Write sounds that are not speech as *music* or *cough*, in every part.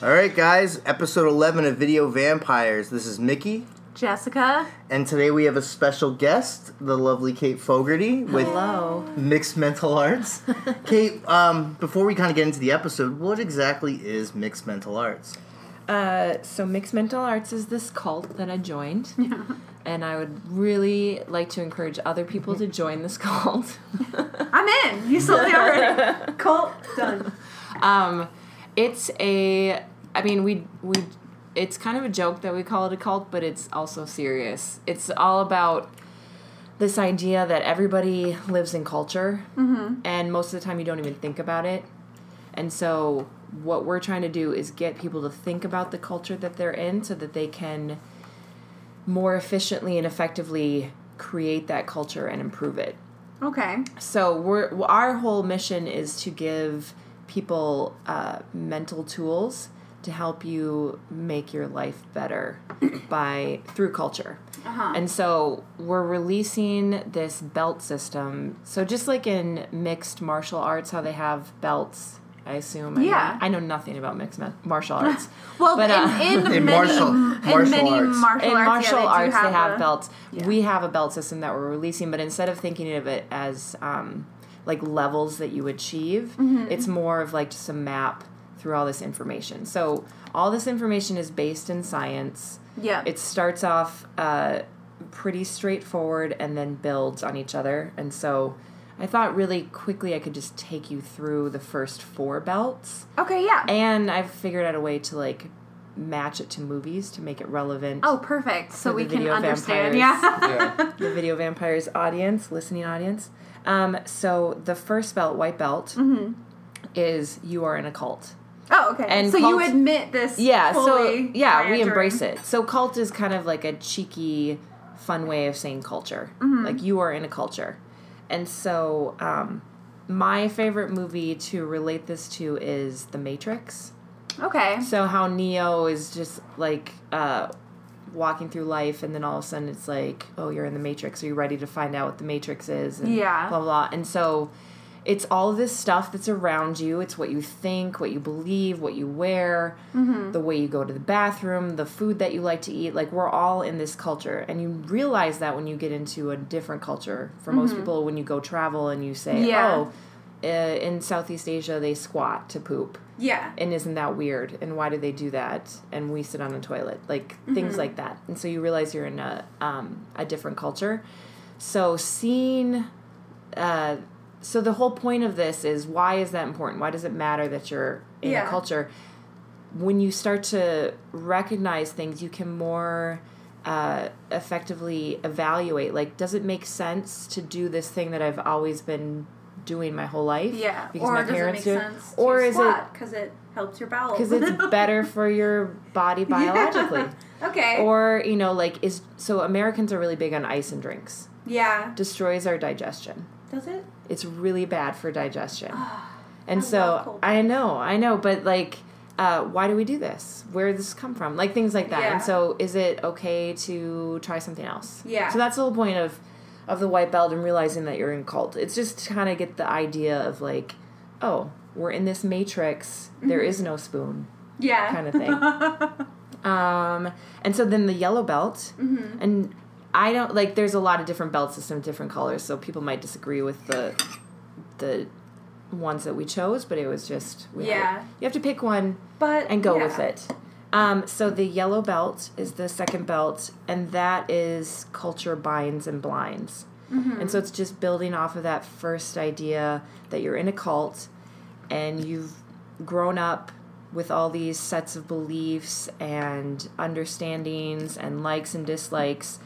All right, guys, episode 11 of Video Vampires. This is Mickey, Jessica. and today we have a special guest, the lovely Cate Fogarty with Hello. Mixed Mental Arts. *laughs* Cate, um, before we kind of get into the episode, what exactly is Mixed Mental Arts? Uh, so Mixed Mental Arts is this cult that I joined, *laughs* and I would really like to encourage other people to join this *laughs* cult. I'm in. You sold me already. cult done. um, it's a, I mean, we we, it's kind of a joke that we call it a cult, but it's also serious. It's all about this idea that everybody lives in culture, and most of the time you don't even think about it. And so, what we're trying to do is get people to think about the culture that they're in so that they can more efficiently and effectively create that culture and improve it. Okay. So, we're our whole mission is to give people uh, mental tools to help you make your life better *coughs* by through culture. Uh-huh. And so we're releasing this belt system. So just like in mixed martial arts, how they have belts, I assume. I know- Yeah. I know nothing about mixed ma- martial *laughs* arts. Well, But, uh, in, in, *laughs* In many, martial- in martial many arts. martial in arts, martial yeah, they, arts, do they have a- belts. yeah. We have a belt system that we're releasing, but instead of thinking of it as um, like levels that you achieve, Mm-hmm. it's more of like just a map through all this information. So all this information is based in science. Yeah. It starts off uh, pretty straightforward and then builds on each other. And so I thought really quickly I could just take you through the first four belts. okay. Yeah. And I've figured out a way to like match it to movies to make it relevant. oh, perfect. So we the can video understand. vampires. Yeah. *laughs* *laughs* the video vampires audience, listening audience. Um, so the first belt, white belt, Mm-hmm. is you are in a cult. Oh, okay. And so you admit this. Yeah, so yeah, we embrace it. So cult is kind of like a cheeky, fun way of saying culture. Mm-hmm. Like you are in a culture, and so um, my favorite movie to relate this to is The Matrix. Okay. So how Neo is just like uh, walking through life, and then all of a sudden it's like, oh, you're in the Matrix. Are you ready to find out what the Matrix is? And Yeah. Blah blah. And so it's all this stuff that's around you. It's what you think, what you believe, what you wear, Mm-hmm. the way you go to the bathroom, the food that you like to eat. Like we're all in this culture, and you realize that when you get into a different culture. For most people, when you go travel and you say, Mm-hmm. Yeah. oh. Uh, in Southeast Asia, they squat to poop Yeah. and isn't that weird and why do they do that and we sit on a toilet like things like that and so you realize you're in a um, a different culture so seeing uh, so the whole point of this is why is that important why does it matter that you're in Yeah. a culture when you start to recognize things you can more uh, effectively evaluate like does it make sense to do this thing that i've always been doing my whole life Yeah. because or my parents it do it or is squat because it helps your bowels? because it's *laughs* better for your body biologically. okay. Or, you know, like is so Americans are really big on ice and drinks. yeah. Destroys our digestion. Does it? It's really bad for digestion. and I so I know, I know, but like uh, why do we do this? Where does this come from? Like things like that. Yeah. And so is it okay to try something else? Yeah. So that's the whole point of of the white belt and realizing that you're in cult. It's just to kind of get the idea of like, oh, we're in this matrix. There Mm-hmm. is no spoon Yeah. kind of thing. *laughs* um, and so then the yellow belt, Mm-hmm. and I don't like. There's a lot of different belt systems, different colors, so people might disagree with the the ones that we chose, but it was just we had- Yeah. you have to pick one but and go yeah. with it. Um, so the yellow belt is the second belt, and that is culture binds and blinds. Mm-hmm. And so it's just building off of that first idea that you're in a cult and you've grown up with all these sets of beliefs and understandings and likes and dislikes,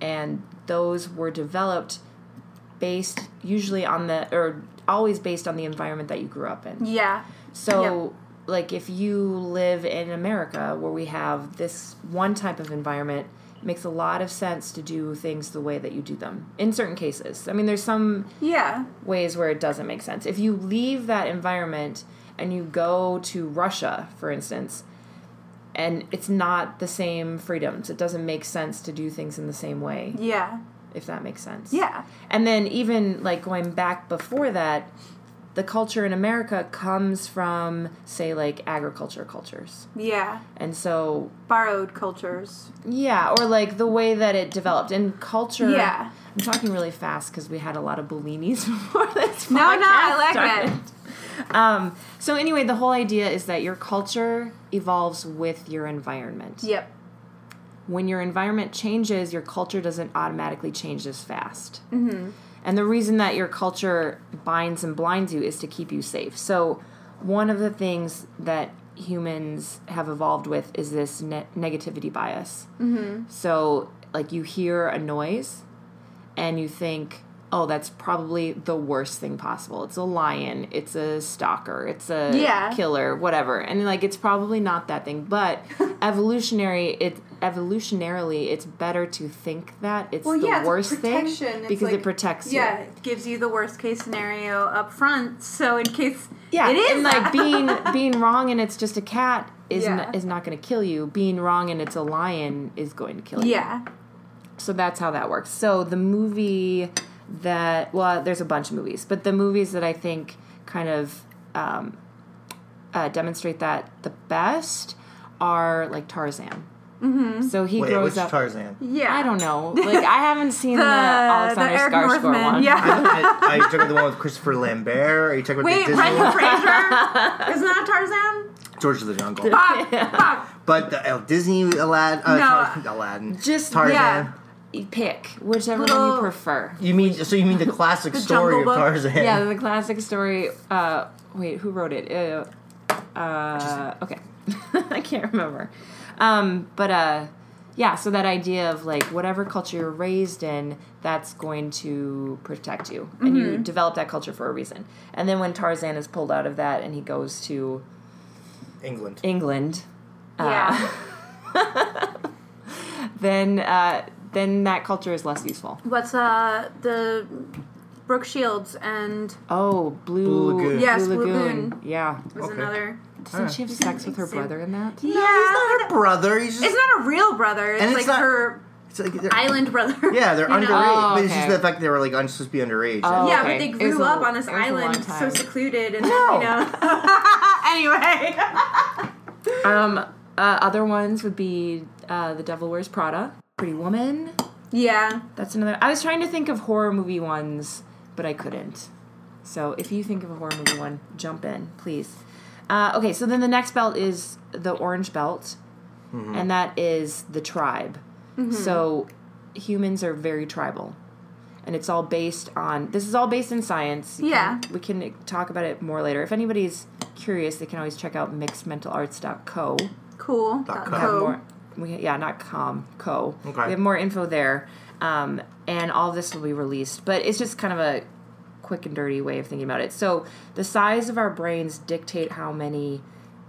and those were developed based usually on the or always based on the environment that you grew up in. Yeah. So like if you live in America where we have this one type of environment, it makes a lot of sense to do things the way that you do them in certain cases. I mean, there's some Yeah. ways where it doesn't make sense. If you leave that environment and you go to Russia, for instance, and it's not the same freedoms, it doesn't make sense to do things in the same way, Yeah. if that makes sense. Yeah. And then even like going back before that, the culture in America comes from say like agriculture cultures. Yeah. And so Borrowed cultures. yeah, or like the way that it developed and culture. Yeah. I'm talking really fast because we had a lot of Bellinis *laughs* before this. No, no, I like started. it. Um, so anyway, the whole idea is that your culture evolves with your environment. Yep. When your environment changes, your culture doesn't automatically change as fast. Mm-hmm. And the reason that your culture binds and blinds you is to keep you safe. So one of the things that humans have evolved with is this ne- negativity bias. Mm-hmm. So like you hear a noise and you think, oh, that's probably the worst thing possible. It's a lion, it's a stalker, it's a Yeah. killer, whatever. And like it's probably not that thing, but *laughs* evolutionary it evolutionarily it's better to think that it's Well, the yeah, it's worst thing. It's because like- it protects you. Yeah, it gives you the worst case scenario up front. So in case Yeah, it is and like *laughs* being being wrong and it's just a cat is Yeah. is not going to kill you. Being wrong and it's a lion is going to kill you. yeah, So that's how that works. So the movie that well, there's a bunch of movies, but the movies that I think kind of um, uh, demonstrate that the best are like Tarzan. Mm-hmm. So he Wait, grows which up. Tarzan? yeah. I don't know. *laughs* Like I haven't seen the, The, the Alexander Eric Skarsgård Northman. one. Yeah. Are you talking about the one with Christopher Lambert? Are you talking about Wait, the Disney Brendan one? Fraser? *laughs* Isn't that Tarzan? George of the Jungle. Fuck, *laughs* fuck. But the uh, Disney Aladdin, uh, No. Tar- Aladdin, Just- Tarzan. yeah. Pick whichever one you prefer. You mean so? You mean the classic *laughs* The story of Book? Tarzan? Yeah, the classic story. Uh, wait, who wrote it? Uh, uh, okay, *laughs* I can't remember. Um, but uh, yeah, so that idea of like whatever culture you're raised in, that's going to protect you, and you develop that culture for a reason. And then when Tarzan is pulled out of that and he goes to England. England, Yeah. *laughs* then uh, then that culture is less useful. What's uh the Brooke Shields and Oh, Blue, Blue Lagoon. Yes, Blue Blue Lagoon. Lagoon. Yeah. was Okay. another. Doesn't she have sex with her Same. brother in that? Yeah, He's not her brother. He's just. it's not a real brother. It's And like not- her it's like they're- island brother. *laughs* yeah, they're underage, Oh, but it's just the fact that they were like un- supposed to be underage. Oh. Yeah, okay. but they It was grew a- up on this it was a long island, so secluded, and No. you know. *laughs* anyway. *laughs* Um, uh, other ones would be uh, The Devil Wears Prada, Pretty Woman. yeah. That's another. I was trying to think of horror movie ones, but I couldn't. So if you think of a horror movie one, jump in, please. Uh, okay, so then the next belt is the Orange Belt, and that is the tribe. So humans are very tribal. And it's all based on. This is all based in science. You Yeah. can- we can talk about it more later. If anybody's curious, they can always check out mixedmentalarts.co. Cool. Dot We have Co. more. We, yeah, not com co. Okay. We have more info there, um, and all of this will be released. But it's just kind of a quick and dirty way of thinking about it. So the size of our brains dictate how many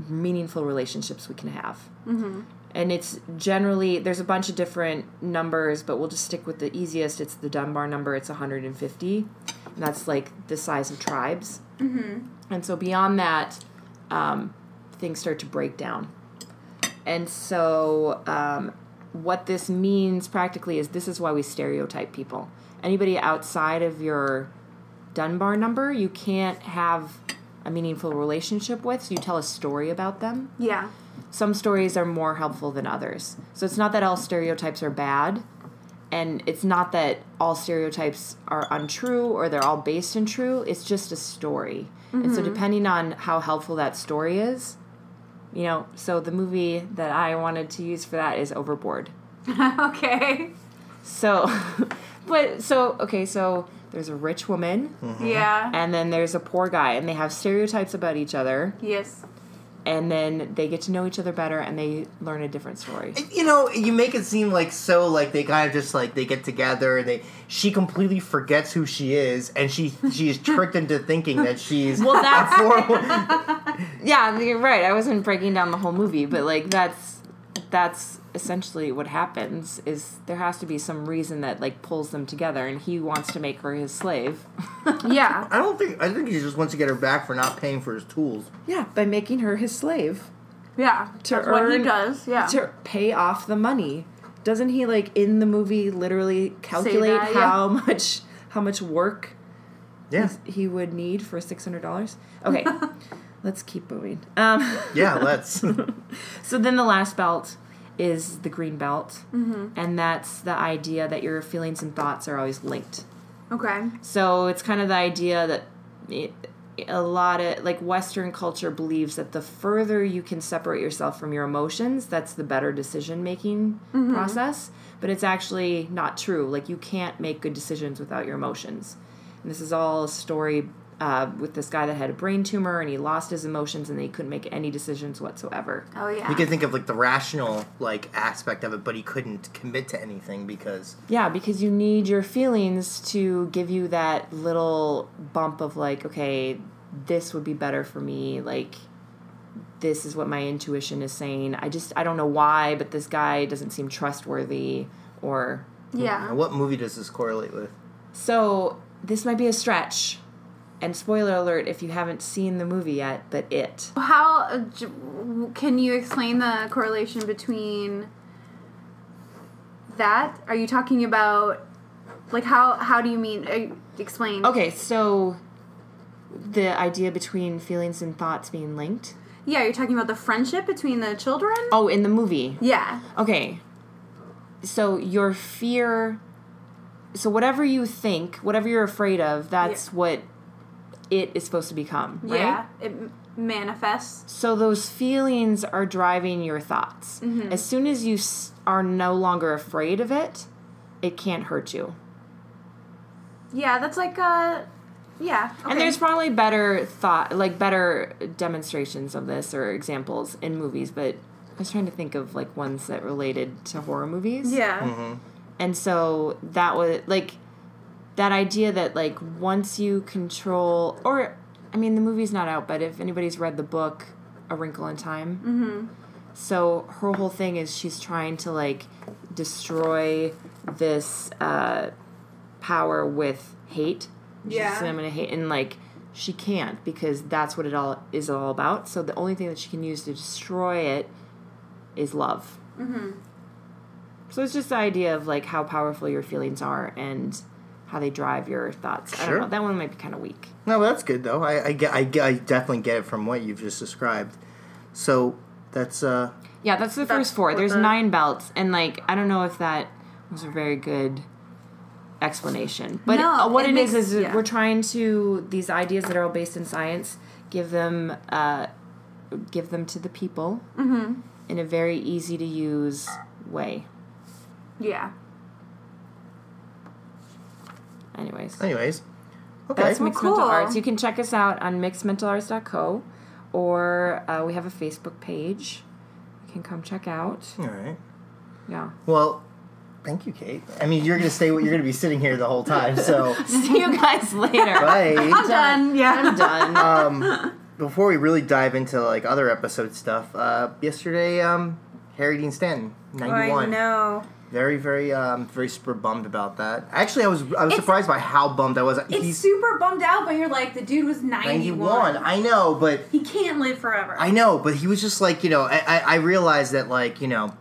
meaningful relationships we can have. Mm-hmm. And it's generally there's a bunch of different numbers, but we'll just stick with the easiest. It's the Dunbar number. It's 150, and that's like the size of tribes. Mm-hmm. And so beyond that, um, things start to break down. And so, um, what this means practically is this is why we stereotype people. Anybody outside of your Dunbar number, you can't have a meaningful relationship with, so you tell a story about them. Yeah. Some stories are more helpful than others. So, it's not that all stereotypes are bad, and it's not that all stereotypes are untrue or they're all based in true. It's just a story. And so, depending on how helpful that story is, you know, so the movie that I wanted to use for that is Overboard. *laughs* okay. So, *laughs* but so okay, so there's a rich woman Yeah. and then there's a poor guy, and they have stereotypes about each other. yes. And then they get to know each other better and they learn a different story. you know, you make it seem like so like they kind of just like they get together and they she completely forgets who she is and she she is tricked into thinking that she's Well, that's- a former- *laughs* Yeah, you're right. I wasn't breaking down the whole movie, but like that's that's essentially what happens is there has to be some reason that like pulls them together and he wants to make her his slave. *laughs* Yeah. I don't think I think he just wants to get her back for not paying for his tools. yeah, by making her his slave Yeah. To That's what he earn- does. Yeah. to pay off the money. Doesn't he like in the movie literally calculate that, yeah. how much how much work Yeah, he would need for six hundred dollars? Okay, *laughs* let's keep moving. Um, yeah. Let's. *laughs* So then the last belt is the green belt, and that's the idea that your feelings and thoughts are always linked. okay. So it's kind of the idea that it, a lot of like Western culture believes that the further you can separate yourself from your emotions, that's the better decision making process. But it's actually not true. Like you can't make good decisions without your emotions. And this is all a story uh, with this guy that had a brain tumor and he lost his emotions and he couldn't make any decisions whatsoever. Oh yeah. You can think of like the rational like aspect of it, but he couldn't commit to anything because Yeah, because you need your feelings to give you that little bump of like, okay, this would be better for me. Like, this is what my intuition is saying. I just, I don't know why, but this guy doesn't seem trustworthy. Or, yeah. What movie does this correlate with? so this might be a stretch. And spoiler alert if you haven't seen the movie yet, but it. How uh, can you explain the correlation between that? Are you talking about like how how do you mean uh, explain? Okay, so the idea between feelings and thoughts being linked. Yeah, you're talking about the friendship between the children? Oh, in the movie. Yeah. Okay. So your fear so whatever you think, whatever you're afraid of, that's Yeah. what it is supposed to become, right? Yeah. It manifests. So those feelings are driving your thoughts. Mm-hmm. As soon as you are no longer afraid of it, it can't hurt you. Yeah, that's like a yeah. Okay. And there's probably better thought, like better demonstrations of this or examples in movies, but I was trying to think of like ones that related to horror movies. Yeah. And so that was like that idea that like once you control or I mean the movie's not out, but if anybody's read the book A Wrinkle in Time. Mm-hmm. So her whole thing is she's trying to like destroy this uh, power with hate. Yeah. says, I'm gonna hate and like she can't because that's what it all is all about. So the only thing that she can use to destroy it is love. So it's just the idea of like how powerful your feelings are and how they drive your thoughts. I don't know. That one might be kind of weak. No, that's good though. I, I get I, get- I definitely get it from what you've just described. So that's uh Yeah, that's the That's first four. There's the- nine belts, and like I don't know if that was a very good explanation. But No, uh, what it it is makes- is yeah. we're trying to these ideas that are all based in science give them uh, give them to the people Mm-hmm. in a very easy to use way. Yeah. Anyways. anyways. Okay. That's Mixed Mental cool. Arts. You can check us out on mixedmentalarts.co or uh, we have a Facebook page. You can come check out. All right. Yeah. Well, thank you, Cate. I mean, you're gonna stay. You're gonna be sitting here the whole time. So *laughs* See you guys later. bye. I'm done. Yeah. I'm done. *laughs* um, before we really dive into like other episode stuff, uh, yesterday, um, Harry Dean Stanton, ninety one. I know. Very, very, um, very super bummed about that. Actually, I was I was It's- surprised by how bummed I was. It's He's super bummed out, but you're like, the dude was 91. ninety one. I know, but He can't live forever. I know, but he was just like you know. I, I, I realized that like you know,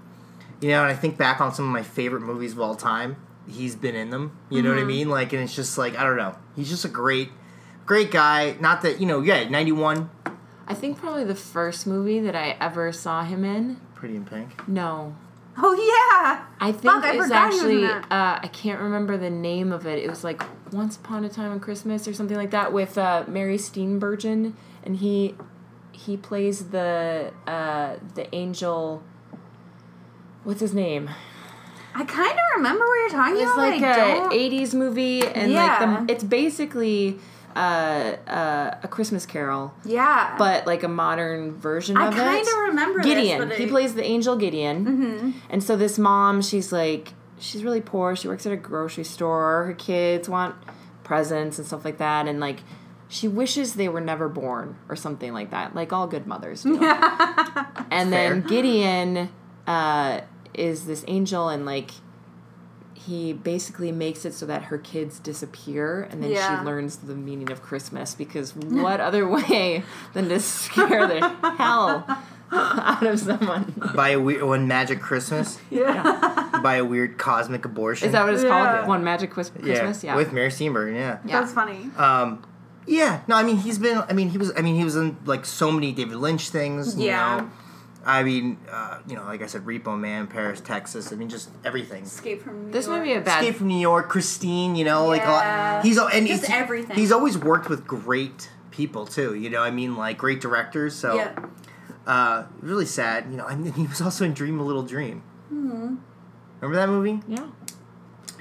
you know, and I think back on some of my favorite movies of all time. He's been in them. You know what I mean? Like, and it's just like I don't know. He's just a great, great guy. Not that you know. Yeah, ninety one. I think probably the first movie that I ever saw him in. Pretty in Pink. No. *laughs* oh, yeah. I think Fuck, it's actually uh, I can't remember the name of it. It was like Once Upon a Time on Christmas or something like that with uh, Mary Steenburgen and he he plays the uh, the angel what's his name? I kind of remember what you're talking It's about. like but I a don't. 80s movie and Yeah. like the, it's basically uh, uh, a Christmas Carol, Yeah. but like a modern version I of it. I kind of remember Gideon. This, but he I- plays the angel Gideon. Mm-hmm. And so this mom, she's like, she's really poor. She works at a grocery store. Her kids want presents and stuff like that. And like, she wishes they were never born or something like that, like all good mothers do. *laughs* and then Gideon uh, is this angel, and like, he basically makes it so that her kids disappear and then Yeah. she learns the meaning of Christmas because *laughs* what other way than to scare the hell out of someone? by a weird one magic Christmas. Yeah. *laughs* by a weird cosmic abortion. Is that what it's Yeah. called? One Magic Quis- Christmas? Yeah. with Mary Steenburgen. Yeah. Yeah. That's funny. Um, yeah. No, I mean he's been. I mean he was. I mean he was in like so many David Lynch things. You Yeah. Know? I mean, uh, you know, like I said, Repo Man, Paris, Texas. I mean, just everything. Escape from New this York. may be a bad. Escape from New York, Christine. You know, like a Yeah. lot. He's al- and Just he's, everything. He's always worked with great people too. You know, I mean, like great directors. So, Yeah. uh, really sad. You know, and he was also in Dream a Little Dream. Mm-hmm. Remember that movie? yeah.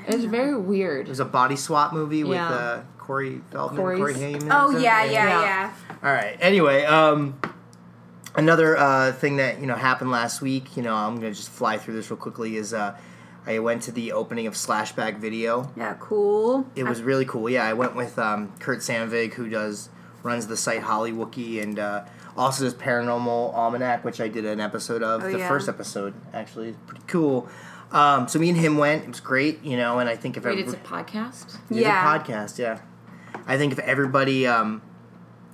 It's very weird. It weird. was a body swap movie with Yeah. uh, Corey Feldman, Corey's- Corey Haim. Oh was yeah, yeah, Yeah. yeah. All right. Anyway, um, another uh, thing that you know happened last week. You know, I'm gonna just fly through this real quickly. Is uh, I went to the opening of Slashback Video. Yeah, cool. It was really cool. Yeah, I went with um, Kurt Sandvig, who does runs the site Hollywookie and uh, also does Paranormal Almanac, which I did an episode of. Oh, the yeah. first episode, actually, pretty cool. Um, so me and him went. It was great, you know. And I think if Wait, every- it's a podcast? it's Yeah. a podcast, yeah. I think if everybody, um,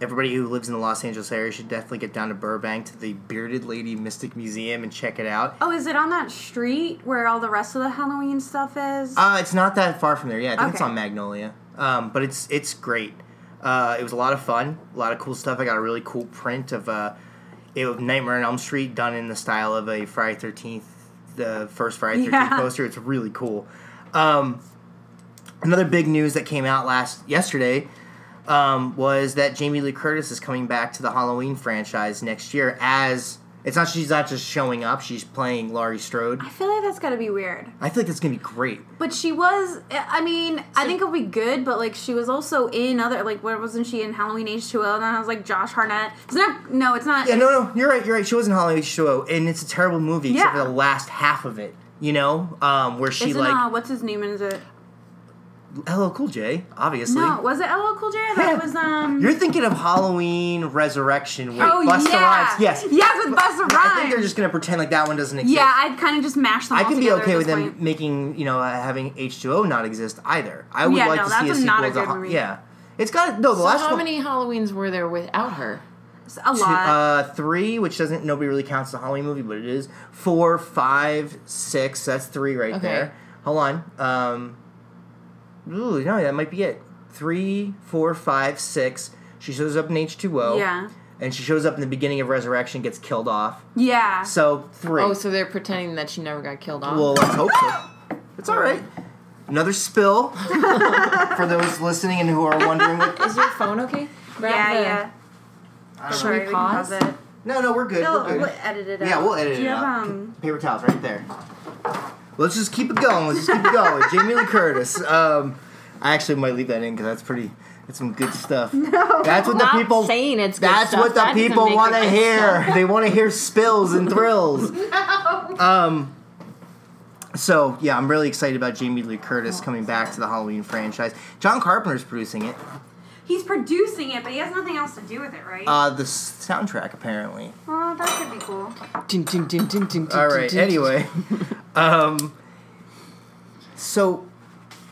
everybody who lives in the Los Angeles area should definitely get down to Burbank to the Bearded Lady Mystic Museum and check it out. Oh, is it on that street where all the rest of the Halloween stuff is? Uh, it's not that far from there. Yeah, I think it's on Magnolia. Um, but it's it's great. Uh, it was a lot of fun, a lot of cool stuff. I got a really cool print of uh, it was Nightmare on Elm Street done in the style of a Friday Thirteenth, the first Friday Thirteenth Yeah. *laughs* poster. It's really cool. Um, another big news that came out last yesterday um, was that Jamie Lee Curtis is coming back to the Halloween franchise next year as. It's not she's not just showing up; she's playing Laurie Strode. I feel like that's gotta be weird. I feel like that's gonna be great. But she was, I mean, I think it'll be good, but like she was also in other, like, where wasn't she in Halloween H2O? And then I was like, Josh Hartnett. It's not, no, it's not. Yeah, no, no, you're right. You're right. She was in Halloween H two O, and it's a terrible movie except Yeah. for the last half of it. You know, um, where she Isn't, like uh, what's his name? Is it? LL Cool J, obviously. No, was it LL Cool J? I thought it was, um. You're thinking of Halloween Resurrection with oh, Busta yeah. Rhymes. Yes. Yes, with Busta Rhymes. I think they're just gonna pretend like that one doesn't exist. Yeah, I'd kind of just mash them I all can be okay with them point. making you know uh, having H2O not exist either. I would Yeah, like no, to see a a- sequel not a to good Ho- movie. yeah. It's got no the So last how one. many Halloweens were there without her? It's a two- lot. uh, three, which doesn't nobody really counts the Halloween movie, but it is four, five, six. That's three right Okay. there. Hold on. Um, ooh, no, that might be it. Three, four, five, six. She shows up in H two O. yeah. And she shows up in the beginning of Resurrection, gets killed off. Yeah. So three. Oh, so they're pretending that she never got killed off? well, let's hope so. It's all right. Another spill *laughs* for those listening and who are wondering. What, Is your phone okay? Grab yeah, the- yeah. Should Sorry, we we can pause? it. no, no, we're good. We'll, we're good. we'll edit it out. Yeah, we'll edit Do you it have, out. um, Paper towels right there. Let's just keep it going. Let's just keep it going. Jamie Lee Curtis. Um, I actually might leave that in because that's pretty. That's some good stuff. *laughs* No, that's what the Not people. saying it's good That's stuff. what the That people want to good hear. They want to hear spills and *laughs* thrills. no. Um. So yeah, I'm really excited about Jamie Lee Curtis coming back to the Halloween franchise. John Carpenter's producing it. He's producing it, but he has nothing else to do with it, right? Uh, the s- soundtrack apparently. well, that could be cool. All right. dun, dun. Anyway, *laughs* um, so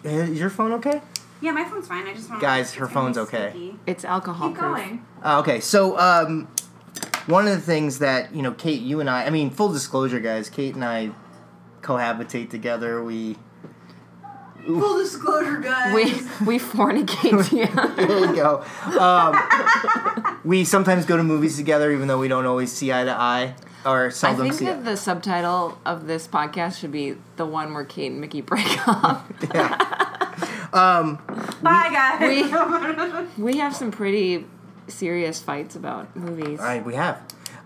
uh, is your phone okay? Yeah, my phone's fine. I just want Guys, her phone's okay. It's alcohol Keep proof. going. Uh, okay. So um, one of the things that you know, Cate, you and I. I mean, full disclosure, guys. Cate and I cohabitate together. We Full disclosure, guys. We we fornicate *laughs* together. there we go. Um, we sometimes go to movies together, even though we don't always see eye to eye, or I think that the subtitle of this podcast should be the one where Cate and Mickey break *laughs* up. Yeah. *laughs* Bye, guys. we we have some pretty serious fights about movies. All right, we have.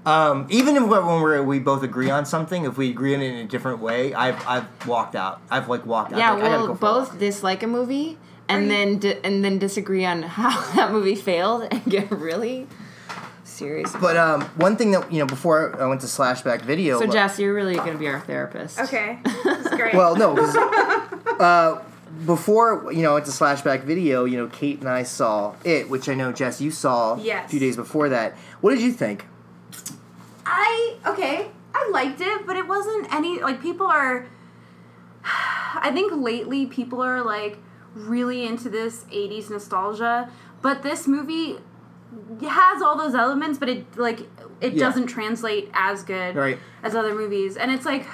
Um, even if when we're, we both agree on something, if we agree on it in a different way, I've I've walked out. I've like walked out. Yeah, Like, we'll go both dislike a movie and you- then di- and then disagree on how *laughs* that movie failed and get really serious. But um, one thing that you know before I went to Slashback Video. so like- Jess, you're really gonna be our therapist. Okay, *laughs* that's great. Well, no, 'cause, *laughs* uh, before you know, I went to Slashback Video. You know, Cate and I saw it, which I know Jess you saw Yes. a few days before that. What did you think? I okay. I liked it, but it wasn't any like people are. I think lately people are like really into this '80s nostalgia, but this movie has all those elements, but it like it Yeah. doesn't translate as good Right. as other movies, and it's like.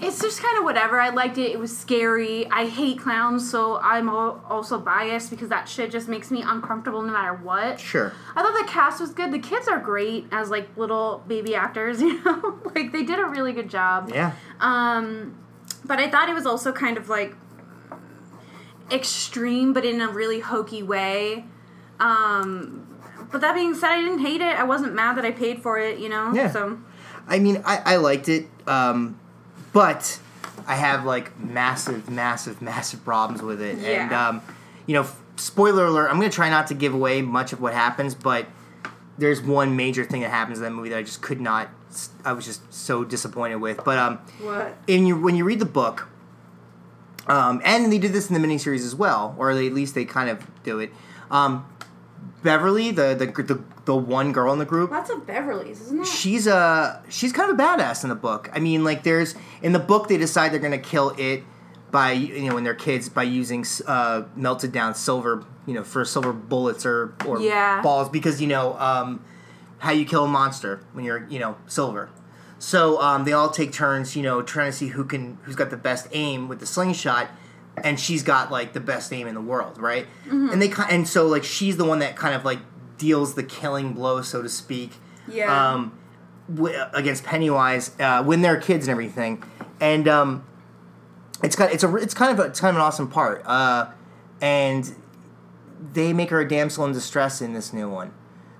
It's just kind of whatever. I liked it. It was scary. I hate clowns, so I'm also biased because that shit just makes me uncomfortable no matter what. Sure. I thought the cast was good. The kids are great as like little baby actors, *laughs* you know? like they did a really good job. Yeah. Um but I thought it was also kind of like extreme but in a really hokey way. Um but that being said, I didn't hate it. I wasn't mad that I paid for it, you know? Yeah. So I mean, I, I liked it, um, but I have like massive, massive, massive problems with it. And, um, you know, f- spoiler alert, I'm going to try not to give away much of what happens, but there's one major thing that happens in that movie that I just could not, I was just so disappointed with. But um, what? in your, when you read the book, um, and they did this in the miniseries as well, or at least they kind of do it. Um, Beverly, the, the the the one girl in the group, Lots of Beverly's, isn't it? she's a she's kind of a badass in the book. I mean, like there's in the book they decide they're gonna kill it by you know when they're kids by using uh, melted down silver you know for silver bullets or or Yeah. balls because you know um, how you kill a monster when you're you know silver. So um, they all take turns, you know, trying to see who can who's got the best aim with the slingshot, and she's got like the best name in the world, right? And they and so like she's the one that kind of like deals the killing blow, so to speak, Yeah. um, w- against Pennywise uh, when they're kids and everything, and um, it's kind it's a it's kind of a, it's kind of an awesome part, uh, and they make her a damsel in distress in this new one.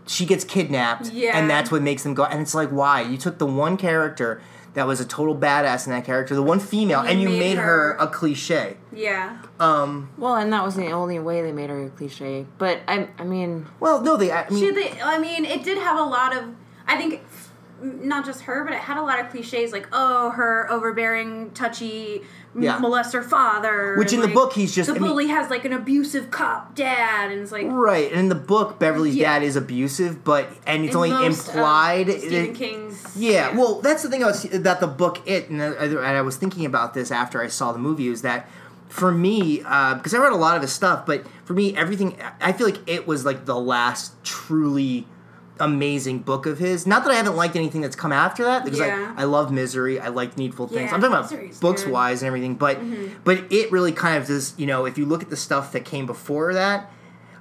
She gets kidnapped, Yeah. and that's what makes them go. And it's like, why you took the one character that was a total badass in that character, the one female, You and you made made, her, her- a cliche. yeah. Um, Well, and that was the only way they made her a cliche. But I, I mean, well, no, they. I mean, She, they, I mean, it did have a lot of. I think not just her, but it had a lot of cliches like, oh, her overbearing, touchy Yeah. molester father. Which in the book, he's just- the I mean- bully has like an abusive cop dad, and it's like right. And in the book, Beverly's Yeah. dad is abusive, but and it's in only most of implied. Stephen King's. Yeah, well, that's the thing about, about the book. It and I, and I was thinking about this after I saw the movie. Is that for me uh, because I read a lot of his stuff, but for me, everything I feel like it was like the last truly amazing book of his. Not that I haven't liked anything that's come after that because Yeah. I, I love Misery. I like Needful Things. Yeah, I'm talking about books good. Mm-hmm. wise and everything, but but it really kind of does. You know, if you look at the stuff that came before that.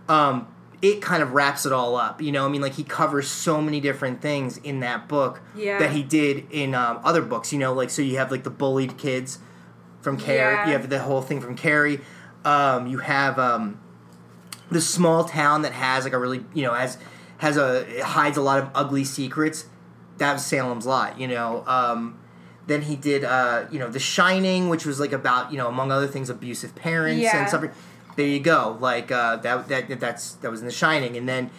Um, it kind of wraps it all up, you know. I mean, like he covers so many different things in that book Yeah. that he did in um, other books. You know, like so you have like the bullied kids from Carrie. You have the whole thing from Carrie. Um, you have um, the small town that has like a really you know has has a it hides a lot of ugly secrets. That was Salem's Lot. You know. Um, then he did uh, you know The Shining, which was like about you know among other things abusive parents Yeah. and stuff. There you go. Like uh, that that that's that was in The Shining, and then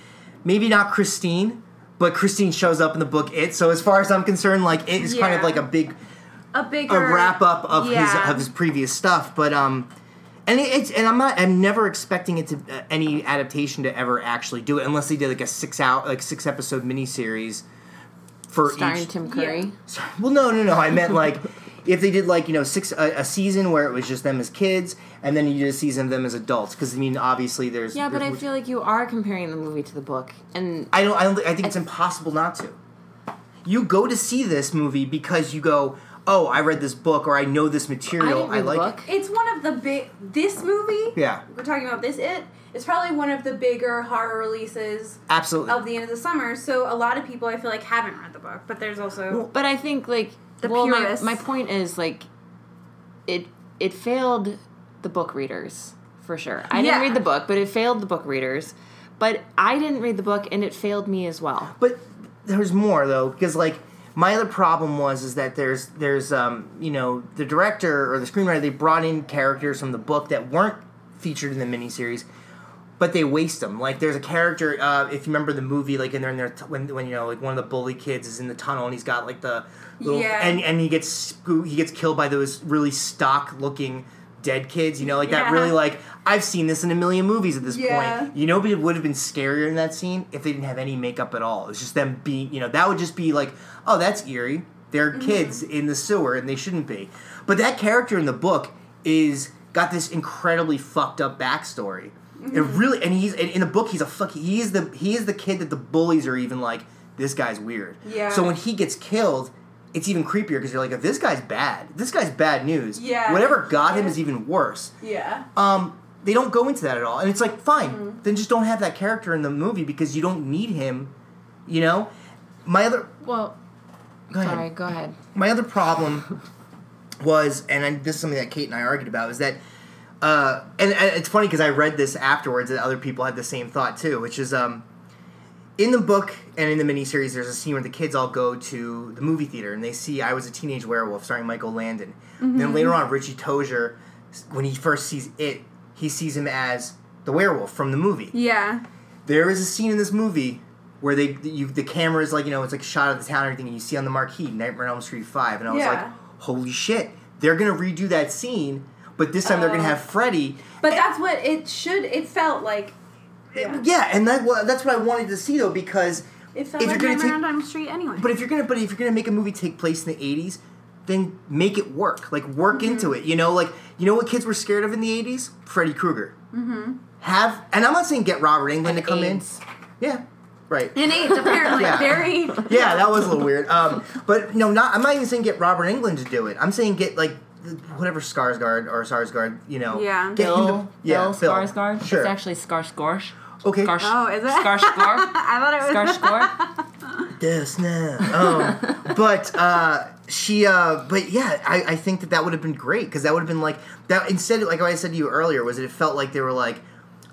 maybe not Christine. But Christine shows up in the book It, so as far as I'm concerned, like it is kind of like a big a bigger a wrap up of yeah. his of his previous stuff. But um, and it, it's and I'm not I'm never expecting it to uh, any adaptation to ever actually do it unless they did like a six out like six episode miniseries for starring each. Tim Curry. Yeah. Well, no, no, no. I meant like *laughs* if they did like you know six a, a season where it was just them as kids, and then you did a season of them as adults. Because I mean, obviously there's Yeah, but I there's- feel like you are comparing the movie to the book, and I don't. I don't. I think it's impossible not to. You go to see this movie because you go, oh, I read this book or I know this material. didn't read the like book. it. It's one of the big. This movie. Yeah. We're talking about this. It. It's probably one of the bigger horror releases Absolutely. of the end of the summer. So a lot of people, I feel like, haven't read the book. But there's also. But I think like The well, my, my point is like it it failed the book readers for sure. I Yeah. didn't read the book, but it failed the book readers. But I didn't read the book, and it failed me as well. But there's more though because like my other problem was is that there's there's um you know the director or the screenwriter they brought in characters from the book that weren't featured in the miniseries but they waste them like there's a character uh, if you remember the movie like and they're in there t- when, when you know like one of the bully kids is in the tunnel and he's got like the little Yeah. and and he gets he gets killed by those really stock looking dead kids you know like that Yeah. really like i've seen this in a million movies at this Yeah. point you know but it would have been scarier in that scene if they didn't have any makeup at all it's just them being you know that would just be like oh that's eerie they're Mm-hmm. kids in the sewer and they shouldn't be but that character in the book is got this incredibly fucked up backstory it Mm-hmm. really and he's in in the book he's a fuck he is the he is the kid that the bullies are even like this guy's weird Yeah. so when he gets killed it's even creepier because you're like if this guy's bad this guy's bad news Yeah. whatever got him is even worse Yeah. um, they don't go into that at all, and it's like fine, Mm-hmm. then just don't have that character in the movie because you don't need him. You know, my other Well, go ahead. sorry, go ahead. My other problem *laughs* was, and I, this is something that Cate and I argued about, is that, uh, and, and it's funny because I read this afterwards that other people had the same thought too, which is, um, in the book and in the miniseries, there's a scene where the kids all go to the movie theater and they see "I Was a Teenage Werewolf" starring Michael Landon. Then mm-hmm. later on, Richie Tozier, when he first sees it, he sees him as the werewolf from the movie. Yeah. There is a scene in this movie where they you the camera is like you know it's like a shot of the town and everything and you see on the marquee Nightmare on Elm Street Five and I was Yeah. like holy shit they're gonna redo that scene but this time they're gonna have Freddy But that's what it should. It felt like. Yeah. yeah and that well, that's what I wanted to see though because It felt If you're gonna Nightmare take- on Elm Street anyway. but if you're gonna but if you're gonna make a movie take place in the eighties then make it work like work Mm-hmm. into it you know like you know what kids were scared of in the eighties Freddy Krueger mm-hmm. have and I'm not saying get Robert Englund And to come AIDS. in yeah right in AIDS, apparently, *laughs* Yeah. very. *laughs* Yeah, that was a little weird. Um, but no, not. I'm not even saying get Robert Englund to do it. I'm saying get like whatever Skarsgård or Sarsgaard. You know, Yeah. get him to, yeah, Bill Skarsgård. Sure. It's actually Skarsgård. Okay. Skars- Oh, is it? Skarsgård. *laughs* I thought it was. Skarsgård. Yes, no. Um, but uh, she. Uh, but yeah, I, I think that that would have been great because that would have been like that. Instead, like what I said to you earlier, was that it felt like they were like.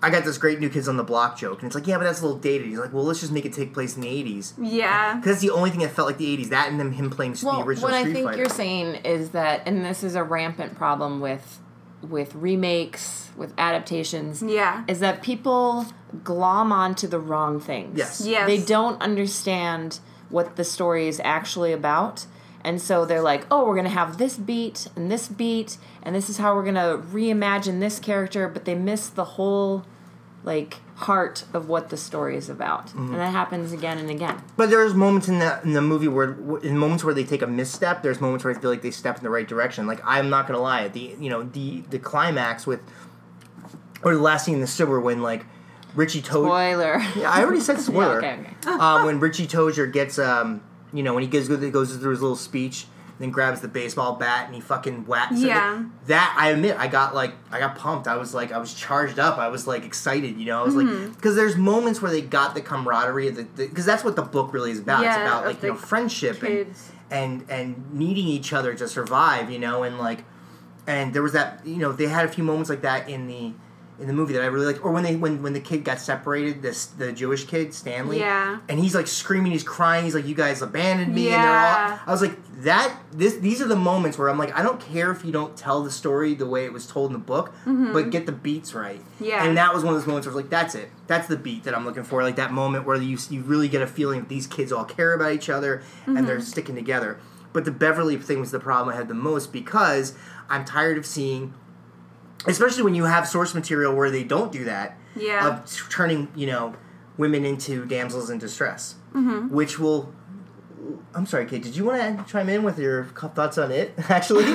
I got this great new kids on the block joke, and it's like, yeah, but that's a little dated. He's like, well, let's just make it take place in the '80s, Yeah. because that's the only thing that felt like the '80s. That and then him playing Well, the original what I think Fighter. you're saying is that, and this is a rampant problem with with remakes, with adaptations, Yeah. is that people glom onto the wrong things. Yes. Yes. They don't understand what the story is actually about. And so they're like, oh, we're going to have this beat and this beat, and this is how we're going to reimagine this character, but they miss the whole, like, heart of what the story is about. Mm-hmm. And that happens again and again. But there's moments in the in the movie where, in moments where they take a misstep. There's moments where I feel like they step in the right direction. Like I'm not gonna lie, the you know the the climax with, or the last scene in the sewer when like Richie Tozier. Spoiler. Yeah, I already said *laughs* spoiler. okay, okay. um, when Richie Tozier gets um, you know, when he goes goes through his little speech, then grabs the baseball bat and he fucking whacks. it. Yeah. That I admit, I got like I got pumped. I was like I was charged up. I was like excited. You know, I was Mm-hmm. like because there's moments where they got the camaraderie. The because that's what the book really is about. it's Yeah, about like you know friendship and, and and needing each other to survive. You know, and like and there was that you know they had a few moments like that in the in the movie that I really liked, or when they when when the kid got separated, this the Jewish kid Stanley, Yeah. and he's like screaming, he's crying, he's like, "You guys abandoned me," and they're Yeah. all. I was like, that this these are the moments where I'm like, I don't care if you don't tell the story the way it was told in the book, but get the beats right. Mm-hmm. Yeah. and that was one of those moments where I was like, that's it, that's the beat that I'm looking for, like that moment where you you really get a feeling that these kids all care about each other and Mm-hmm. they're sticking together. But the Beverly thing was the problem I had the most because I'm tired of seeing especially when you have source material where they don't do that Yeah. of t- turning you know women into damsels in distress Mm-hmm. which will i'm sorry cate did you want to chime in with your thoughts on it *laughs* actually *laughs*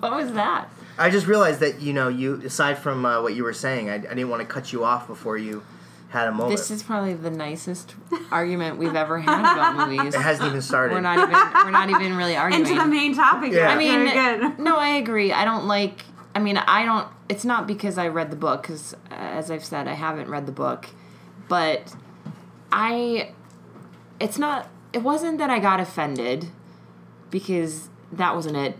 What was that? i just realized that you know you aside from uh, what you were saying I, I didn't want to cut you off before you had a moment This is probably the nicest argument we've ever had about *laughs* movies. it hasn't even started We're not even we're not even really arguing. Into the main topic. Yeah. Yeah. I I mean, Very good. no, I agree. I don't like. I mean, I don't. It's not because I read the book, because as I've said, I haven't read the book, but I. It's not. It wasn't that I got offended, because that wasn't it.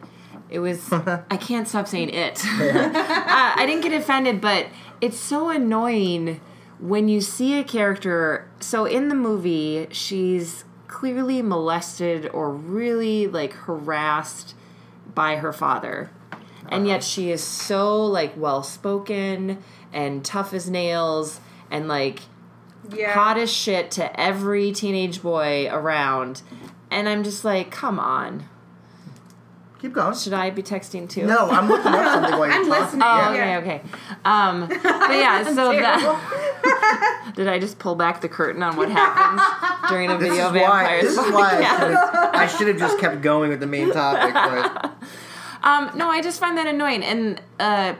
It was. *laughs* I can't stop saying it. *laughs* uh, I didn't get offended, but it's so annoying when you see a character, so in the movie, she's clearly molested or really like harassed by her father. And yet she is so like well spoken and tough as nails and like Yeah. hot as shit to every teenage boy around. And I'm just like, come on. Keep going. Should I be texting too? No, I'm looking up something while *laughs* you're I'm talking. listening. Oh, Yeah. okay, okay. Um, but yeah, *laughs* so that *laughs* did I just pull back the curtain on what happens during a This video is why. vampires? This is why I should, have, I should have just kept going with the main topic. But Um, no, I just find that annoying. And uh,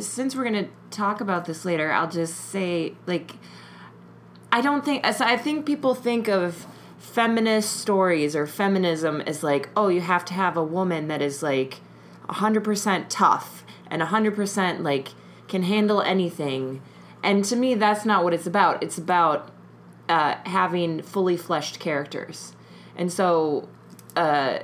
since we're gonna talk about this later, I'll just say like I don't think. So I think people think of feminist stories or feminism as like, oh, you have to have a woman that is like hundred percent tough and hundred percent like can handle anything. And to me, that's not what it's about. It's about uh, having fully fleshed characters. And so, uh,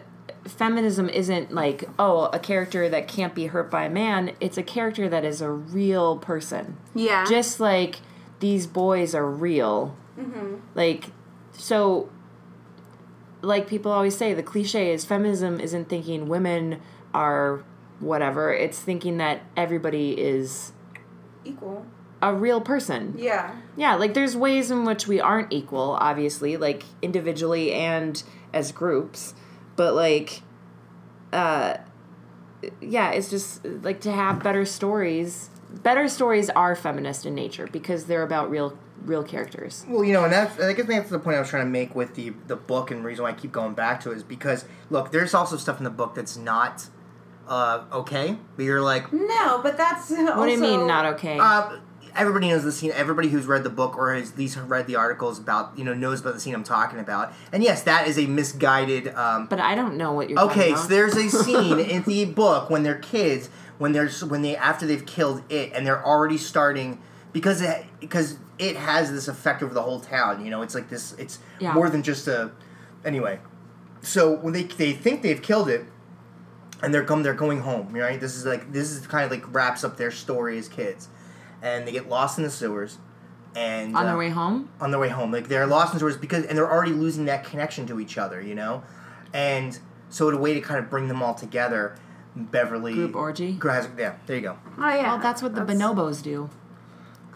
feminism isn't like, oh, a character that can't be hurt by a man. It's a character that is a real person. Yeah. Just like these boys are real. Mhm. Like, so, like people always say, the cliche is feminism isn't thinking women are whatever, it's thinking that everybody is equal. a real person. Yeah. Yeah, like there's ways in which we aren't equal, obviously, like individually and as groups. But like uh yeah, it's just like to have better stories. Better stories are feminist in nature because they're about real real characters. well, you know, and that's I guess that's the point I was trying to make with the the book, and the reason why I keep going back to it is because look, there's also stuff in the book that's not uh, okay, but you're like, No, but that's What do you mean not okay? Uh, everybody knows the scene. Everybody who's read the book or has at least read the articles about, you know, knows about the scene I'm talking about. And yes, that is a misguided. Um, but I don't know what you're okay, so there's a *laughs* scene in the book when they're kids, when they're when they after they've killed it, and they're already starting because it because it has this effect over the whole town. You know, it's like this. It's Yeah. more than just a. Anyway, so when they they think they've killed it, and they're come they're going home right this is like this is kind of like wraps up their story as kids and they get lost in the sewers and on uh, their way home? on their way home like they're lost in the sewers because and they're already losing that connection to each other you know and so in a way to kind of bring them all together beverly Group orgy? Gras- yeah there you go Oh yeah. Well, that's what the bonobos do.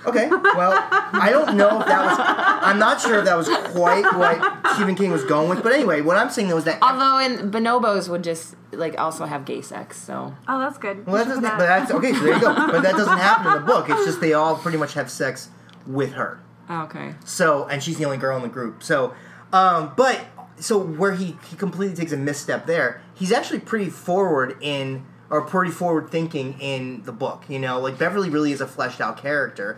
Okay well i don't know if that was i'm not sure if that was quite what stephen king was going with but anyway what i'm saying was that Although in bonobos would just like also have gay sex, so Oh, that's good. Well, that doesn't. But that's okay. So there you go. *laughs* But that doesn't happen in the book. It's just they all pretty much have sex with her. oh, okay. So, and she's the only girl in the group. So, um, but so where he he completely takes a misstep there. He's actually pretty forward in or pretty forward thinking in the book. You know, like Beverly really is a fleshed out character,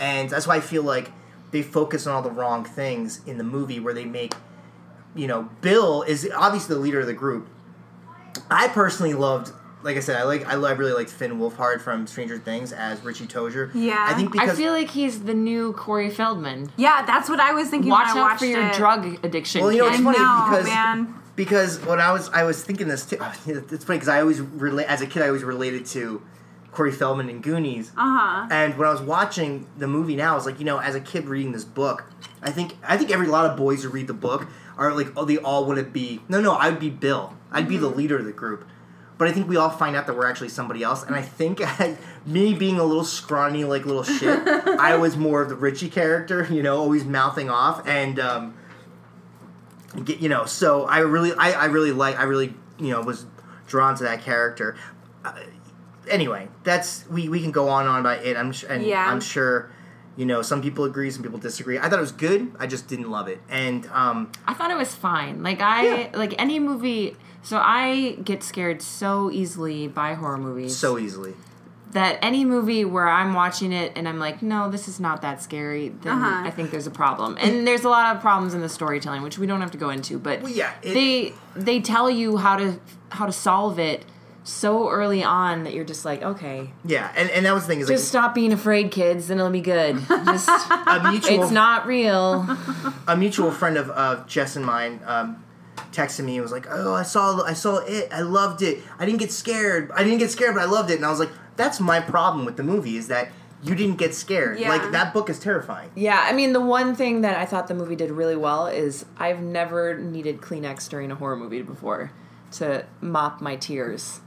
and that's why I feel like they focus on all the wrong things in the movie where they make. You know, Bill is obviously the leader of the group. I personally loved, like I said, I like I, I really liked Finn Wolfhard from Stranger Things as Richie Tozier. Yeah. I think because I feel like he's the new Corey Feldman. Yeah, that's what I was thinking Watch when I out watched for your it. drug addiction. Well, you know, kid. it's funny know, because man. because when I was I was thinking this too. *sighs* It's funny because I always relate as a kid. I always related to Corey Feldman and Goonies. Uh huh. And when I was watching the movie now, I was like, you know, as a kid reading this book, I think I think every lot of boys who read the book are like, oh, they all want to be. No, no, I'd be Bill. I'd be the leader of the group. But I think we all find out that we're actually somebody else. And I think *laughs* me being a little scrawny, like little shit, *laughs* I was more of the Richie character, you know, always mouthing off and. um get, you know so i really I, I really like i really you know was drawn to that character uh, anyway that's we we can go on and on about it i'm sure and Yeah. i'm sure you know some people agree some people disagree i thought it was good i just didn't love it and um I thought it was fine. Like I Yeah. like any movie. So I get scared so easily by horror movies. so easily that any movie where I'm watching it and I'm like, no, this is not that scary, then Uh-huh. I think there's a problem. And there's a lot of problems in the storytelling, which we don't have to go into. But Well, yeah, it- they they tell you how to how to solve it so early on that you're just like, okay, yeah and, and that was the thing is just stop being afraid, kids, and it'll be good. *laughs* Just a mutual it's not real. *laughs* a mutual friend of, of Jess and mine um, texted me and was like, "Oh, I saw I saw it. I loved it. I didn't get scared. I didn't get scared, but I loved it." And I was like, "That's my problem with the movie is that you didn't get scared. Yeah. Like that book is terrifying. Yeah, I mean, the one thing that I thought the movie did really well is I've never needed Kleenex during a horror movie before to mop my tears.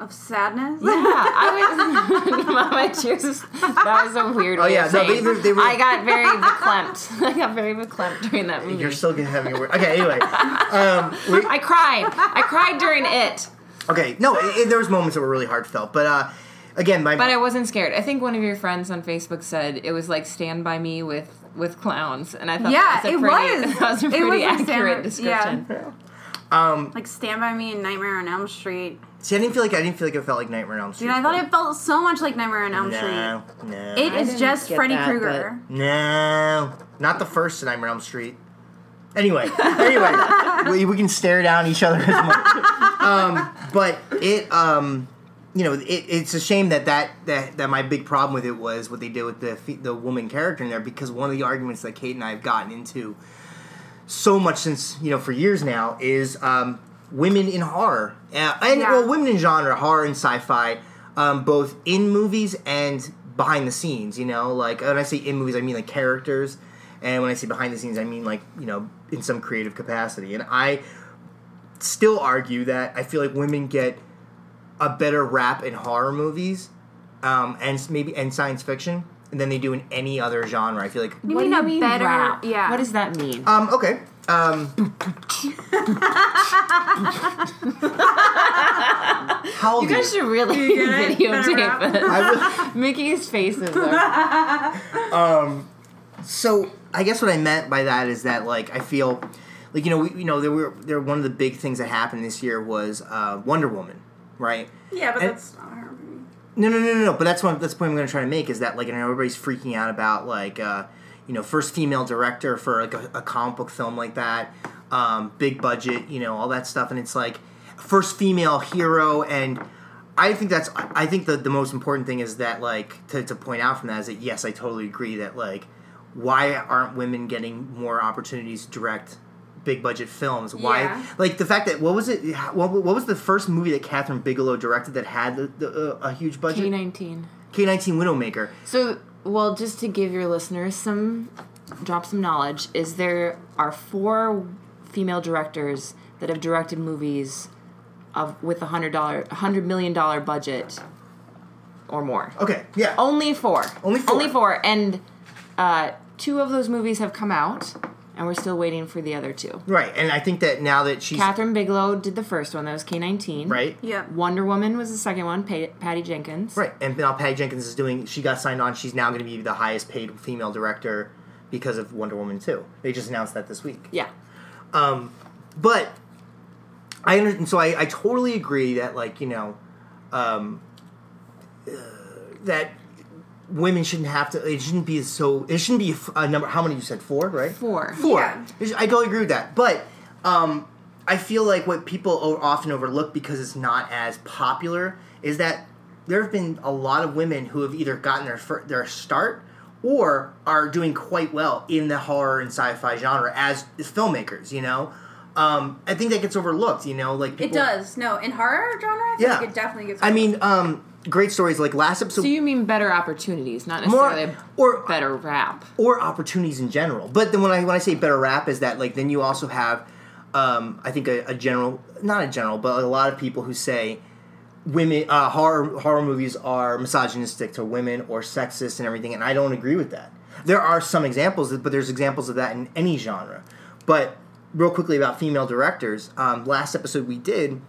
Of sadness. Yeah, I was *laughs* my tears. is- That was a weird. Oh, yeah, of no, they- they- they were- I got very verklempt. *laughs* I got very verklempt during that movie. You're still gonna have your word. Okay, anyway. Um, we- I cried. I cried during it, okay, no, it, it- there was moments that were really heartfelt, but uh, again, my but I wasn't scared. I think one of your friends on Facebook said it was like Stand by Me with with clowns, and I thought Yeah, that was a it pretty, was. *laughs* That was a It pretty was like Stand accurate by- description. Like Stand by Me and Nightmare on Elm Street. See, I didn't feel like I didn't feel like it felt like Nightmare on Elm Street. Dude, I thought it felt so much like Nightmare on Elm No, Street. no, It I is didn't just get Freddy that, Krueger. no, not the first Nightmare on Elm Street. Anyway, anyway, *laughs* we, we can stare down each other as much. Um, but it, um, you know, it, it's a shame that, that that that my big problem with it was what they did with the fe- the woman character in there because one of the arguments that Cate and I have gotten into so much since you know for years now is um, women in horror uh, and Yeah. well women in genre horror and sci-fi um, both in movies and behind the scenes you know like when i say in movies i mean like characters and when i say behind the scenes i mean like you know in some creative capacity and i still argue that i feel like women get a better rap in horror movies um, and maybe and science fiction than they do in any other genre i feel like You What mean do a mean better- rap? yeah. What does that mean? um, okay um, how old you are guys should really good? *laughs* Better rap? videotape it. I would- *laughs* Mickey's faces are. *laughs* So I guess what I meant by that is that like I feel like you know we, you know there were there one of the big things that happened this year was uh, Wonder Woman, right? Yeah, but And- that's not her movie. No, no, no, no, no. But that's what that's the point I'm going to try to make is that like you know, everybody's freaking out about like uh, you know first female director for like a, a comic book film like that, um, big budget, you know all that stuff, and it's like first female hero and. I think that's. I think the the most important thing is that like to, to point out from that is that yes, I totally agree that like why aren't women getting more opportunities to direct big budget films? Why Yeah. like the fact that what was it? What, what was the first movie that Kathryn Bigelow directed that had the, the, uh, a huge budget? K nineteen. K nineteen Widowmaker. So, well, just to give your listeners some drop some knowledge, is there are four female directors that have directed movies of with a hundred dollar, hundred million dollar budget or more. Okay, yeah. Only four. Only four. Only four, and uh, two of those movies have come out, and we're still waiting for the other two. Right, and I think that now that she's Kathryn Bigelow did the first one. That was K nineteen. right, Yeah. Wonder Woman was the second one. Pa- Patty Jenkins. right, and now Patty Jenkins is doing. She got signed on. She's now going to be the highest paid female director because of Wonder Woman two. They just announced that this week. Yeah. but I under- so I, I totally agree that like you know, um, uh, that women shouldn't have to. It shouldn't be so. It shouldn't be a number. How many you said? Four, right? Four. Four. Yeah. I totally agree with that. But um, I feel like what people often overlook because it's not as popular is that there have been a lot of women who have either gotten their fir- their start or are doing quite well in the horror and sci-fi genre as, as filmmakers. You know, um, I think that gets overlooked. You know, like It does. No, in horror genre, I feel Yeah, like it definitely gets. I mean, um, great stories like last episode. So you mean better opportunities, not necessarily More- or- better rap. or opportunities in general. But then when I when I say better rap is that like then you also have um, I think a, a general not a general but a lot of people who say women uh, horror horror movies are misogynistic to women or sexist and everything and I don't agree with that. There are some examples but there's examples of that in any genre. But real quickly about female directors, um, last episode we did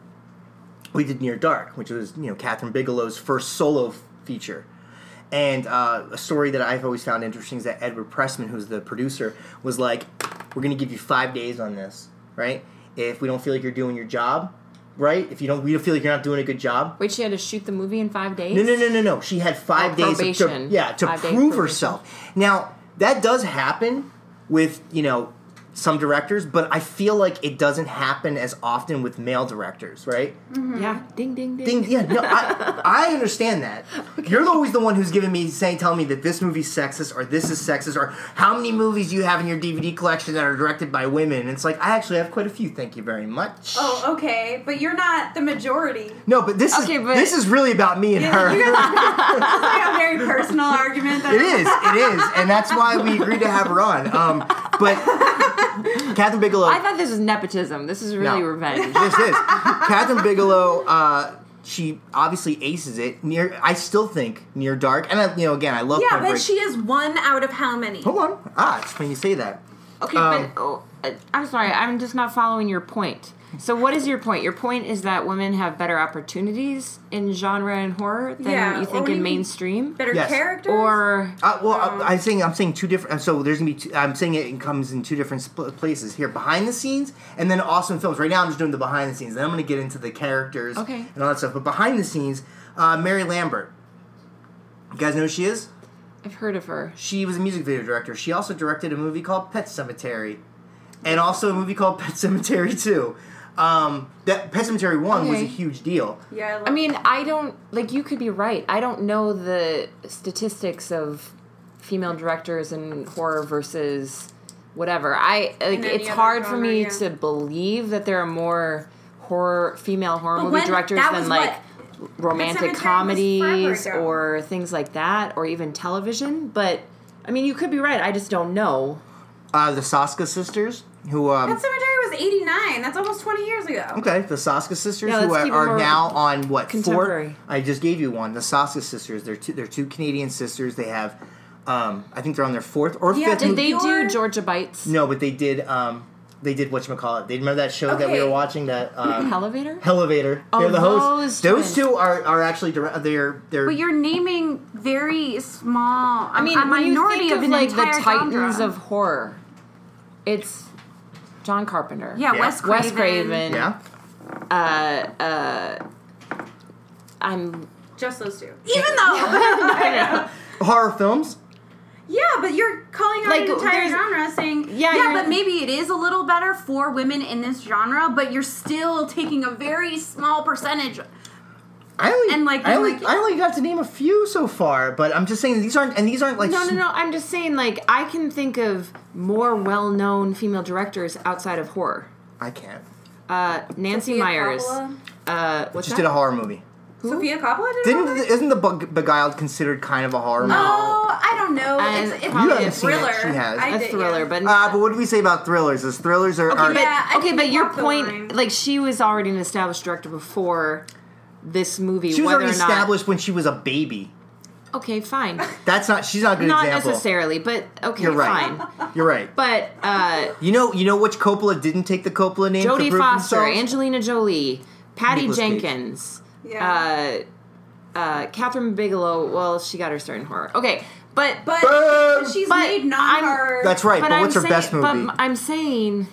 we did Near Dark, which was you know Kathryn Bigelow's first solo f- feature. And uh, a story that I've always found interesting is that Edward Pressman, who's the producer, was like, "We're going to give you five days on this, right? If we don't feel like you're doing your job, right? If you don't, we don't feel like you're not doing a good job, Wait, she had to shoot the movie in five days. no, no, no, no, no. She had five Oh, days to, probation. yeah, to Five prove herself. Now that does happen with you know some directors, but I feel like it doesn't happen as often with male directors, right? Yeah. Ding ding ding. Ding, yeah, no, I, *laughs* I understand that. You're always the one who's giving me saying, telling me that this movie's sexist or this is sexist or how many movies you have in your DVD collection that are directed by women. And it's like I actually have quite a few. Thank you very much. Oh, okay, but you're not the majority. No, but this Okay, is but- this is really about me and Yeah, her. you guys- It's like a very personal argument. That It is, it is, and that's why we agreed to have her on. Um, but *laughs* Kathryn Bigelow. I thought this was nepotism. This is really No. revenge. *laughs* this is *laughs* Kathryn Bigelow. Uh, she obviously aces it. Near, I still think near dark, and I, you know, again, I love. Her. Yeah, Point but Break. she is one out of how many? Hold on. Ah, it's funny you say that. Okay, Um, but oh, uh, I'm sorry. I'm just not following your point. So, what is your point? Your point is that women have better opportunities in genre and horror than Yeah, you think when in you mainstream, Better Yes. characters? or Uh, well, I- I'm saying I'm saying two different. So there's gonna be. Two, I'm saying it comes in two different sp- places here, behind the scenes, and then also in films. Right now, I'm just doing the behind the scenes. Then I'm gonna get into the characters Okay. and all that stuff. But behind the scenes, uh, Mary Lambert. You guys know who she is? I've heard of her. She was a music video director. She also directed a movie called Pet Sematary, and also a movie called Pet Sematary Two. Um, that Pet Sematary One was a huge deal. yeah, I mean, I don't like. You could be right. I don't know the statistics of female directors in horror versus whatever. I like. It's other hard for me yeah. to believe that there are more horror female horror But movie when- directors than like what- romantic comedies or things like that, or even television. But I mean, you could be right. I just don't know. Uh, the Soska sisters, who um, Pet Sematary was 89. That's almost 20 years ago. Okay, the Soska sisters, Yeah, who are, are now on what four? contemporary. I just gave you one. The Soska sisters. They're two. They're two Canadian sisters. They have, um, I think they're on their fourth or Yeah, fifth. did Did they do Georgia Bites? No, but they did. Um, they did what you call it. They remember that show that we Okay. were watching. That uh, *clears throat* Elevator. Elevator. Oh, they're the those hosts. Those twins. two are, are actually dire- they're they're. But you're naming very small. I mean, a minority of of an like the titans genre. of horror, it's John Carpenter. yeah, Yeah. Wes Craven. Wes Craven. yeah. Uh, uh, I'm. Just those two. Even though *laughs* *laughs* Horror films. Yeah, but you're calling out Like, an entire there's- genre saying, Yeah, yeah, but maybe it is a little better for women in this genre, but you're still taking a very small percentage. I only And, like, I only, like- I only got to name a few so far, but I'm just saying these aren't and these aren't like No, no, no. I'm just saying, like, I can think of more well-known female directors outside of horror. I can't. Uh, Nancy Sofia Meyers. Coppola? Uh, what's Just that? did a horror movie. Sofia Coppola did Didn't it? isn't the Beguiled considered kind of a horror movie? Oh, I don't know. And it's it's probably You a haven't seen it. She has. I a did, thriller, yeah. but Uh, but what do we say about thrillers? Is thrillers are, are but, Yeah, okay, but your point, like, she was already an established director before this movie. she was whether already or not, established when she was a baby. Okay, fine. *laughs* That's not. She's not a good not example. necessarily, but okay, You're right. fine. You're right. But uh, You know. You know which Coppola didn't take the Coppola name. to Jodie prove Foster, themselves? Angelina Jolie, Patty Nicolas Cage. Jenkins, Yeah. uh, uh, Kathryn Bigelow. Well, she got her start in horror. Okay, but but Burn! she's But made non-horror. That's right. But, I'm what's her saying, best movie? But I'm saying,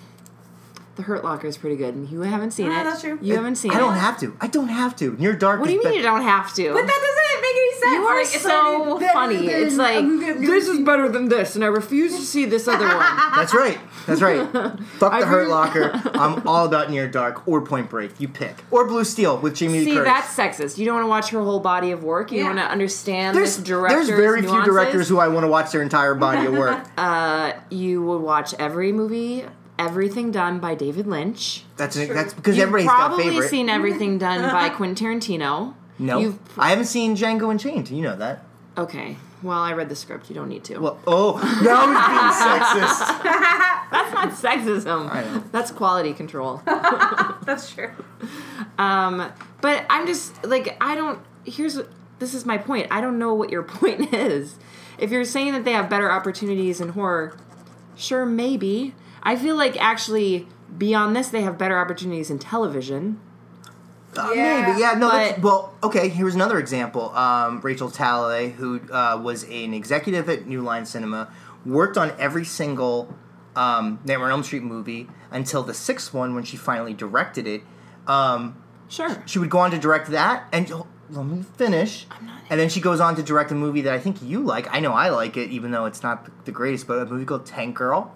The Hurt Locker is pretty good, and you haven't seen Oh, it. that's true. You haven't seen it. I it. don't have to. I don't have to. Near Dark. What do you mean be- you don't have to? But that doesn't make any sense. you are Like, it's so like- funny. It's like this is better than this, and I refuse to see this other one. *laughs* That's right. That's right. *laughs* Fuck the Hurt Locker. *laughs* I'm all about Near Dark or Point Break. You pick or Blue Steel with Jamie Lee See, Curtis. that's sexist. You don't want to watch her whole body of work. You Yeah. want to understand there's this director's there's very few directors who I want to watch their entire body of work. Uh, you would watch every movie, everything done by David Lynch. That's an, that's because You've everybody's got probably favorite. seen everything done by *laughs* Quentin Tarantino. no, You've I haven't seen Django Unchained. You know that. okay. Well, I read the script. You don't need to. Well, oh, now he's being *laughs* sexist. That's not sexism. I know. That's quality control. *laughs* That's true. Um, but I'm just like I don't. Here's this is my point. I don't know what your point is. If you're saying that they have better opportunities in horror, sure, maybe. I feel like actually beyond this, they have better opportunities in television. Uh, Yeah, maybe, yeah. No, that's, but- well, okay. Here's another example. Um, Rachel Talalay, who uh, was an executive at New Line Cinema, worked on every single um, Nightmare on Elm Street movie until the sixth one when she finally directed it. Um, Sure. she would go on to direct that, and oh, let me finish. And then she goes on to direct a movie that I think you like. I know I like it, even though it's not the greatest, but a movie called Tank Girl.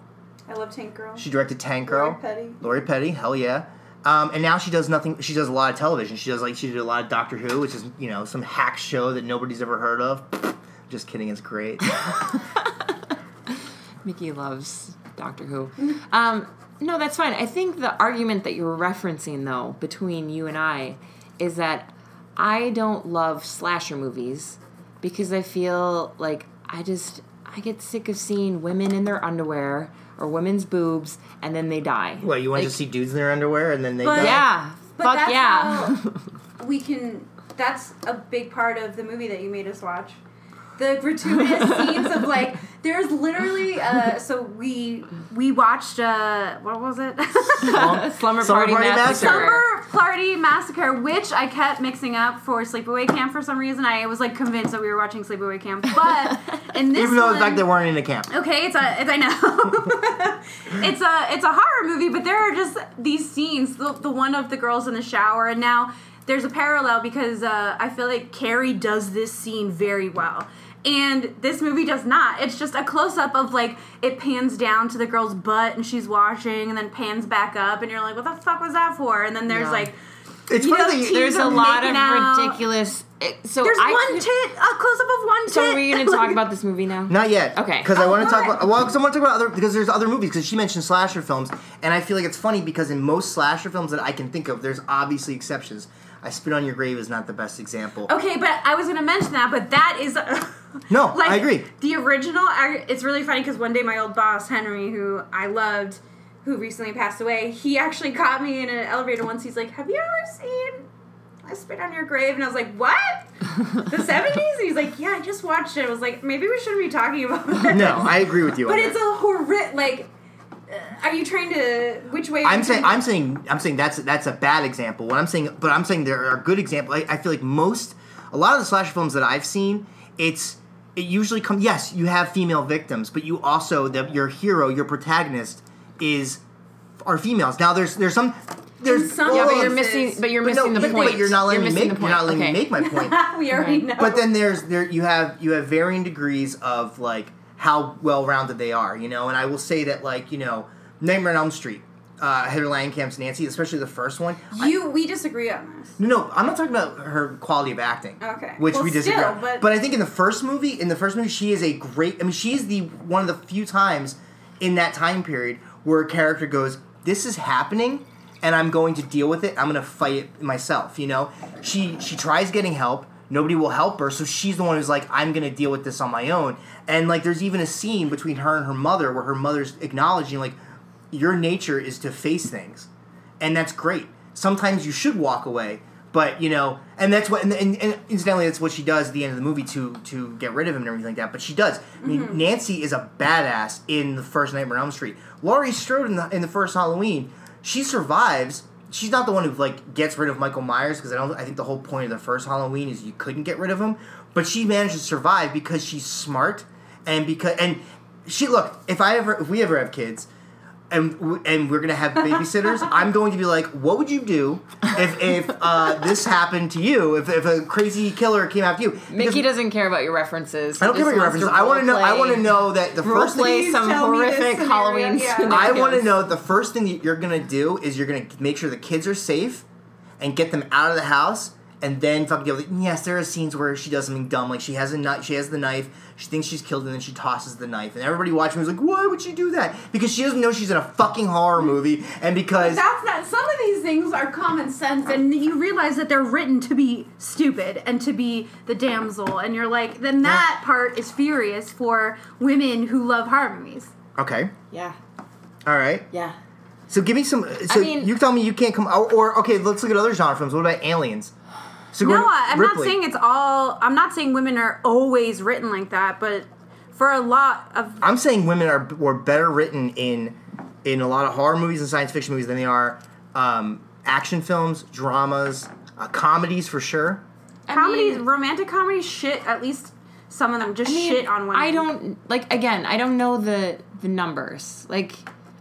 I love Tank Girl. She directed Tank Girl. Lori Petty. Lori Petty, hell yeah. Um, and now she does nothing. She does a lot of television. She does like she did a lot of Doctor Who, which is you know some hack show that nobody's ever heard of. *laughs* Just kidding, it's great. *laughs* Mickey loves Doctor Who. Um, no, that's fine. I think the argument that you're referencing, though, between you and I, is that I don't love slasher movies because I feel like I just I get sick of seeing women in their underwear or women's boobs and then they die. Well, you want Like, to see dudes in their underwear and then they But- die? Yeah. But Fuck that's yeah. how *laughs* we can. That's a big part of the movie that you made us watch. The gratuitous *laughs* scenes of like, there's literally. *laughs* Uh, so we we watched. Uh, what was it? *laughs* Slumber, Slumber Party, Party Massacre. Massacre. Summer Party Massacre, which I kept mixing up for Sleepaway Camp for some reason. I was like convinced that we were watching Sleepaway Camp, but *laughs* in this Even though the one- fact they weren't in a camp. Okay, it's a, it's I know, it's a, it's a horror movie, but there are just these scenes. The, the one of the girls in the shower, and now there's a parallel because uh, I feel like Carrie does this scene very well, and this movie does not. It's just a close up of like it pans down to the girl's butt and she's washing, and then pans back up, and you're like, what the fuck was that for? And then there's Yeah. like. It's You funny know, that you, teens There's a lot of out. ridiculous. Eh, so There's I one could- tit, a close up of one tit. So are we going *laughs* to talk about this movie now? Not yet. Okay. Because I Oh, want to talk about well, because I want to talk about other because there's other movies because she mentioned slasher films and I feel like it's funny because in most slasher films that I can think of, there's obviously exceptions. I Spit on Your Grave is not the best example. Okay, but I was gonna mention that, but that is. *laughs* No, like, I agree. The original, I, it's really funny because one day my old boss Henry, who I loved, who recently passed away, he actually caught me in an elevator once. He's like, "Have you ever seen I Spit on Your Grave?" And I was like, "What? the *laughs* '70s?" And he's like, "Yeah, I just watched it." I was like, "Maybe we shouldn't be talking about this." No, I agree with you. But it's that. a horrific. Like, are you trying to? Which way? are I'm you saying trying I'm saying I'm saying that's that's a bad example. What I'm saying, but I'm saying there are good examples. I, I feel like most a lot of the slasher films that I've seen, it's it usually comes. Yes, you have female victims, but you also the, your hero, your protagonist, is are females. Now there's there's some there's some Yeah, but you're missing. But you're but no, missing the but, point. but you're not letting me make you're not letting okay. me make my point. *laughs* we already know. But then there's there you have you have varying degrees of like how well rounded they are, you know. And I will say that like you know Nightmare on Elm Street, uh, Heather Langenkamp's Nancy, especially the first one. you, we disagree on this. No, no, I'm not talking about her quality of acting. Okay. Which Well, we disagree still, on. but- But I think in the first movie, in the first movie, she is a great. I mean, she is the one of the few times in that time period where a character goes, "This is happening." And I'm going to deal with it. I'm going to fight it myself. You know, she she tries getting help. Nobody will help her, so she's the one who's like, "I'm to deal with this on my own." And like, there's even a scene between her and her mother where her mother's acknowledging, like, your nature is to face things and that's great. Sometimes you should walk away, but you know, and that's what, and, and, and incidentally, that's what she does at the end of the movie to to get rid of him and everything like that. But she does. I mean, mm-hmm. Nancy is a badass in the first Nightmare on Elm Street. Laurie Strode in the in the first Halloween, she survives. She's not the one who like gets rid of Michael Myers because I don't. I think the whole point of the first Halloween is you couldn't get rid of him, but she managed to survive because she's smart and because and she look. If I ever if we ever have kids and and we're gonna have babysitters, *laughs* I'm going to be like, what would you do if if uh, this happened to you? If, if a crazy killer came after you? Because Mickey doesn't care about your references. I don't care about your references. I want to know. I want to know that the Role first play thing. some tell me this horrific Halloween yeah. I want to know the first thing that you're gonna do is you're gonna make sure the kids are safe and get them out of the house. And then fucking deal with it. Yes, there are scenes where she does something dumb, like she has a knife. She has the knife. She thinks she's killed, and then she tosses the knife. And everybody watching was like, "Why would she do that?" Because she doesn't know she's in a fucking horror movie, and because That's not. Some of these things are common sense, and you realize that they're written to be stupid and to be the damsel, and you're like, then that part is furious for women who love horror movies. okay, Yeah. all right. Yeah. So give me some. So mean- you tell me you can't come. Or, or okay, let's look at other genre films. What about Aliens? So No, I'm not saying it's all. I'm not saying women are always written like that, but for a lot of I'm saying women are were better written in in a lot of horror movies and science fiction movies than they are um, action films, dramas, uh, comedies for sure. comedies, mean- romantic comedies, shit. At least some of them just I mean, shit on women. I don't like again. I don't know the the numbers. Like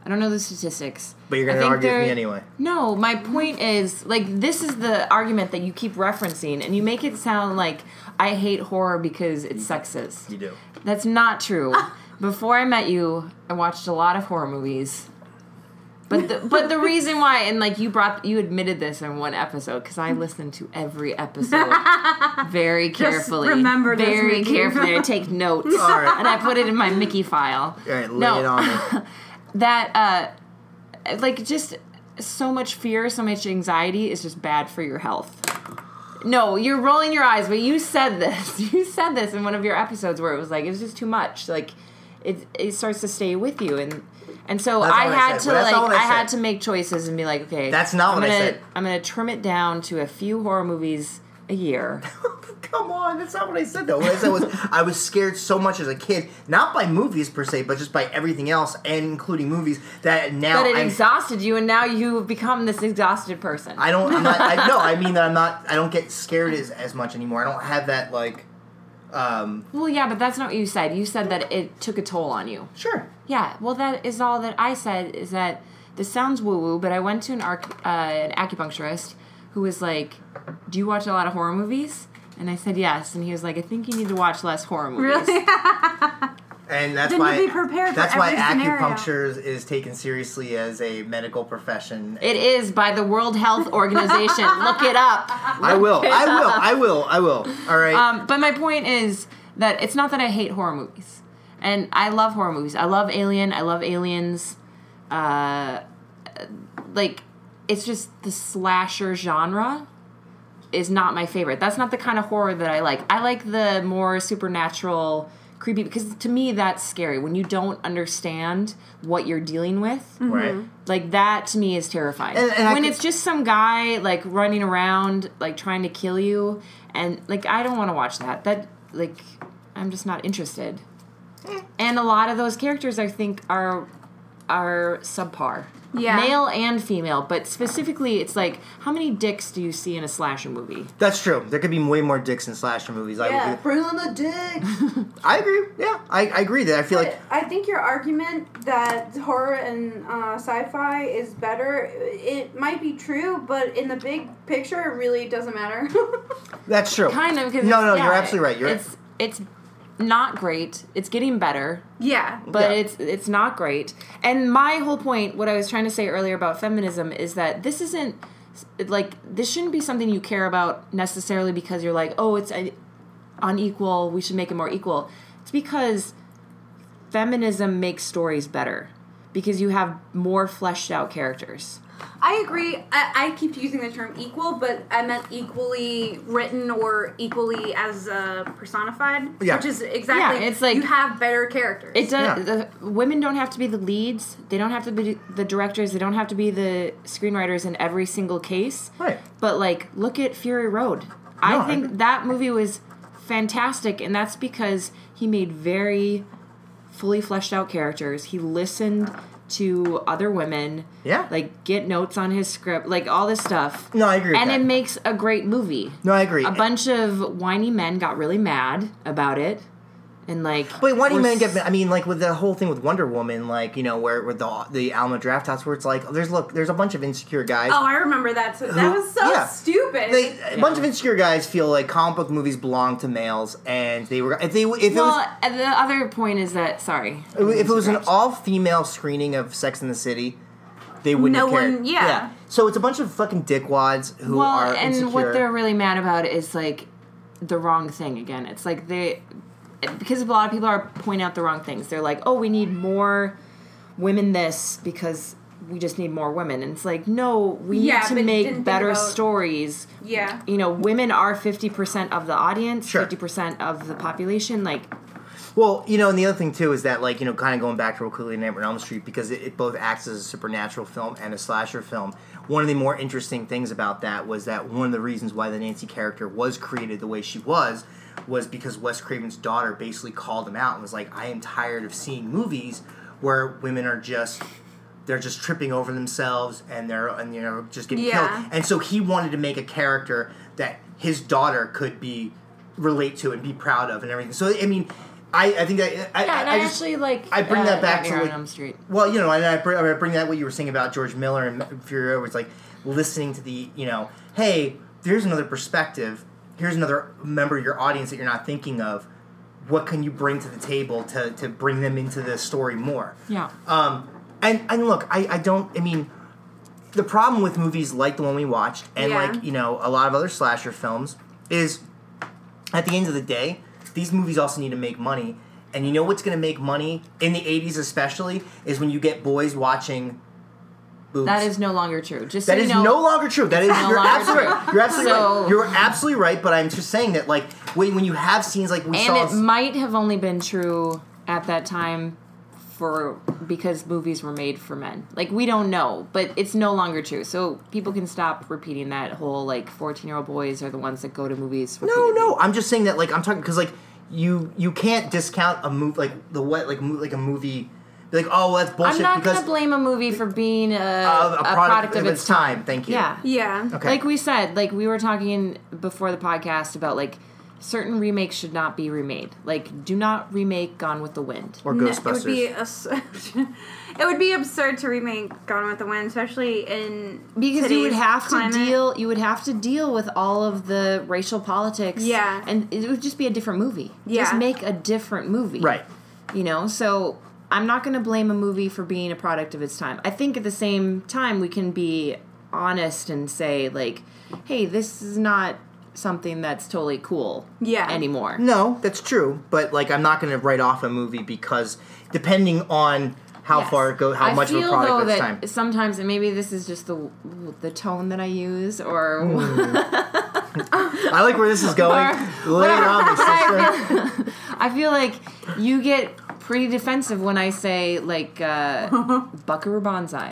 I don't know the statistics. But you're gonna think argue with me anyway. No, my point is like this is the argument that you keep referencing, and you make it sound like I hate horror because it's sexist. You do. That's not true. before I met you, I watched a lot of horror movies. But the, but the reason why, and like you brought, you admitted this in one episode because I listened to every episode *laughs* very carefully. remember this, very Mickey. carefully. I take *laughs* notes All right. and I put it in my Mickey file. All right, lay No. it on me. *laughs* That uh, like just so much fear, so much anxiety is just bad for your health. No, you're rolling your eyes, but you said this. *laughs* You said this in one of your episodes where it was like it was just too much. Like it it starts to stay with you and and so That's I what I had to That's like I I, had to make choices and be like, okay, That's not I'm what I gonna, said. I'm gonna trim it down to a few horror movies a year. *laughs* Come on, that's not what I said though. What I said was I was scared so much as a kid, not by movies per se, but just by everything else, and including movies that now But it I'm, exhausted you, and now you've become this exhausted person. I don't. I'm not. I, no, I *laughs* mean that I'm not. I don't get scared as as much anymore. I don't have that like. Um, well, yeah, but that's not what you said. You said that it took a toll on you. sure. Yeah, well, that is all that I said. Is that this sounds woo woo, but I went to an arc, uh, an acupuncturist who was like, "Do you watch a lot of horror movies?" And I said yes, and he was like, "I think you need to watch less horror movies." Really? *laughs* And that's Then why be prepared for that's why scenario. acupuncture is taken seriously as a medical profession. It is by the World Health Organization. *laughs* Look it up. I will. I will. up. I will. I will. All right. Um, but my point is that it's not that I hate horror movies, and I love horror movies. I love Alien. I love Aliens. Uh, like, it's just the slasher genre is not my favorite. That's not the kind of horror that I like. I like the more supernatural, creepy because to me that's scary when you don't understand what you're dealing with. right. Mm-hmm. Like that to me is terrifying. And- and when could- it's just some guy like running around like trying to kill you and like I don't want to watch that. That like I'm just not interested. Eh. And a lot of those characters I think are are subpar. Yeah. Male and female, but specifically it's like how many dicks do you see in a slasher movie? That's true. There could be way more dicks in slasher movies. I Yeah, would. bring on the dick. *laughs* I agree. Yeah, I, I agree that I feel like I think your argument that horror and uh, sci-fi is better, it might be true, but in the big picture, it really doesn't matter. *laughs* that's true. Kind of because No, no, yeah, you're absolutely right. You're it's it's not great. It's getting better. yeah. but Yeah. it's it's not great. And my whole point, what I was trying to say earlier about feminism, is that this isn't like this shouldn't be something you care about necessarily because you're like, oh, it's uh, unequal. We should make it more equal. It's because feminism makes stories better because you have more fleshed out characters. I agree. I, I keep using the term equal, but I meant equally written or equally as uh, personified. Yeah. Which is exactly. Yeah, it's like- you have better characters. It does. Yeah. The women don't have to be the leads. They don't have to be the directors. They don't have to be the screenwriters in every single case. Right. But like, look at Fury Road. No, I I think agree. that movie was fantastic, and that's because he made very fully fleshed out characters. He listened to other women. Yeah. Like get notes on his script, like all this stuff. No, I agree with And it makes a great movie. no, I agree. A bunch of whiny men got really mad about it, and like. Wait, why do were men s- get? I mean, like with the whole thing with Wonder Woman, like you know, where with the the Alamo Drafthouse, where it's like, there's look, there's a bunch of insecure guys. oh, I remember that. So that Who- was so yeah. stupid. They, a bunch of insecure guys feel like comic book movies belong to males, and they were if they if it Well, was the other point is that sorry. if it was an all female screening of Sex in the City, they wouldn't No have cared. one- yeah. So it's a bunch of fucking dickwads who well, are and insecure. what they're really mad about is like the wrong thing again. It's like they because a lot of people are pointing out the wrong things. They're like, "Oh, we need more women this because we just need more women." And it's like, "No, we Yeah, need to make better about- stories." yeah. You know, women are 50% of the audience, Sure. 50% of the population like Well, you know, and the other thing too is that, like, you know, kind of going back to real quickly to Nightmare on Elm Street because it, it both acts as a supernatural film and a slasher film. One of the more interesting things about that was that one of the reasons why the Nancy character was created the way she was was because Wes Craven's daughter basically called him out and was like, "I am tired of seeing movies where women are just." They're just tripping over themselves and they're and you know just getting Yeah. killed. And so he wanted to make a character that his daughter could be relate to and be proud of and everything. So I mean, I, I think that I, Yeah, and I, I, just actually like I bring uh, that back to, like- Elm Street. well, you know, and I bring, I bring that what you were saying about George Miller and where it's like listening to the you know, hey, there's another perspective. Here's another member of your audience that you're not thinking of. what can you bring to the table to to bring them into the story more. Yeah. Um, and and look, I I don't. I mean, the problem with movies like the one we watched, and Yeah. like you know a lot of other slasher films, is at the end of the day, these movies also need to make money. And you know what's going to make money in the '80s, especially, is when you get boys watching. Boobs. That is no longer true. Just That so is know, no longer true. That is no you're absolutely true. right. You're absolutely So- right. You're absolutely right. But I'm just saying that like when when you have scenes like we and saw. And it might have only been true at that time for because movies were made for men. Like we don't know, but it's no longer true. So people can stop repeating that whole like 14-year-old boys are the ones that go to movies. No, repeatedly. no. I'm just saying that like I'm talking because like you you can't discount a movie like the what like mo- like a movie be like oh well, that's bullshit I'm not because going to blame a movie for being a, uh, a, product, of its time. Thank you. Yeah. Yeah. Okay. Like we said, like we were talking before the podcast about like certain remakes should not be remade. Like do not remake Gone with the Wind. or No, Ghostbusters. it would be ass- *laughs* it would be absurd to remake Gone with the Wind, especially in because you would have climate. to deal you would have to deal with all of the racial politics Yeah. and it would just be a different movie Yeah. just make a different movie right. you know so i'm not going to blame a movie for being a product of its time i think at the same time we can be honest and say like hey this is not something that's totally cool Yeah. anymore No, that's true. But like I'm not going to write off a movie because depending on how Yes. far it goes, how I much of a product though of its that time. sometimes, and maybe this is just the the tone that I use, or hmm. *laughs* I like where this is going. Or- Lay it on me, *laughs* sister. I feel like you get pretty defensive when I say like uh, *laughs* Buckaroo Banzai.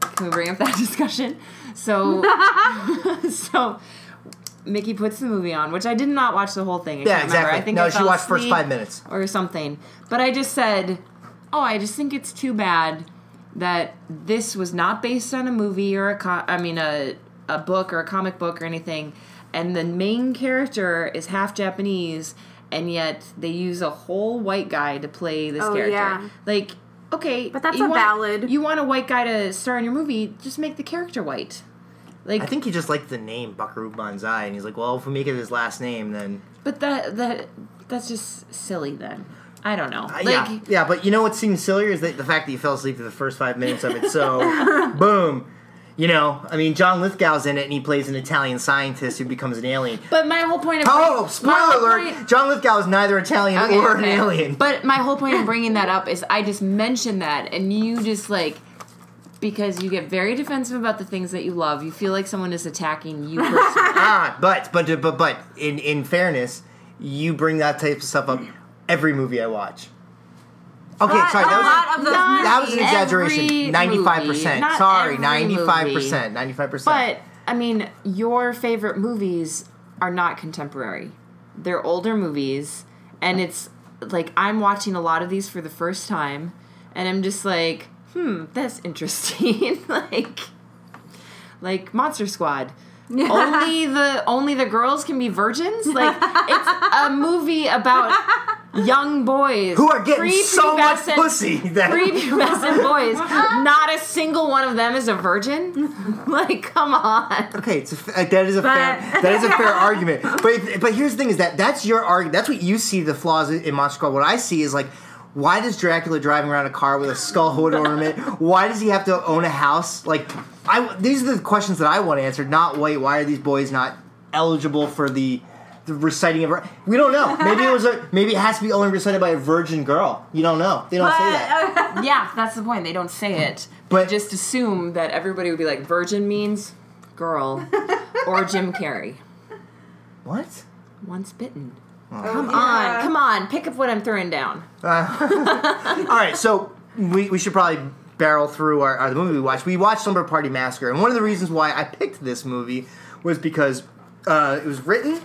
Can we bring up that *laughs* discussion? So, *laughs* so Mickey puts the movie on, which I did not watch the whole thing. I Yeah, exactly. I think no, I she watched first five minutes. or something. But I just said, oh, I just think it's too bad that this was not based on a movie or a co- I mean a a book or a comic book or anything, and the main character is half Japanese, and yet they use a whole white guy to play this Oh, character. yeah. Like, okay, But that's you a want- valid- You want a white guy to star in your movie? Just make the character white. Like, I think he just liked the name Buckaroo Banzai, and he's like, well, if we make it his last name, then but that that that's just silly. Then I don't know. Uh, Like, yeah, yeah. But you know what seems sillier is that the fact that you fell asleep for the first five minutes of it. So, *laughs* boom. You know, I mean, John Lithgow's in it, and he plays an Italian scientist who becomes an alien. But my whole point of Oh, spoiler alert! point- John Lithgow is neither Italian Okay, or okay. an alien. But my whole point in bringing that up is I just mentioned that, and you just like because you get very defensive about the things that you love. You feel like someone is attacking you *laughs* ah, but but but but in in fairness, you bring that type of stuff up every movie I watch. Okay, But sorry, a that was lot of those Not that was an exaggeration. Ninety-five percent. Sorry, ninety-five percent. Ninety-five percent. but I mean, your favorite movies are not contemporary. They're older movies, and it's like I'm watching a lot of these for the first time, and I'm just like, hmm, that's interesting. *laughs* like, like Monster Squad. *laughs* only the only the girls can be virgins. Like it's a movie about young boys who are getting so much pussy that prepubescent *laughs* boys. Not a single one of them is a virgin. *laughs* like, come on. Okay, it's a, that is a But- fair that is a fair *laughs* argument. But if- but here's the thing: is that that's your argument. That's what you see the flaws in Monster Squad. What I see is like, why does Dracula driving around a car with a skull hood ornament? Why does he have to own a house? Like, I these are the questions that I want answered. Not wait, why are these boys not eligible for the the reciting of? We don't know. Maybe it was a *laughs* maybe it has to be only recited by a virgin girl. You don't know. They don't say that. *laughs* Yeah, that's the point. They don't say it. But- But just assume that everybody would be like, virgin means girl. *laughs* or Jim Carrey. What? Once bitten. Oh, Come yeah. on, come on. Pick up what I'm throwing down. All right, so we, we should probably barrel through our, our the movie we watched. We watched Slumber Party Massacre, and one of the reasons why I picked this movie was because uh, it was written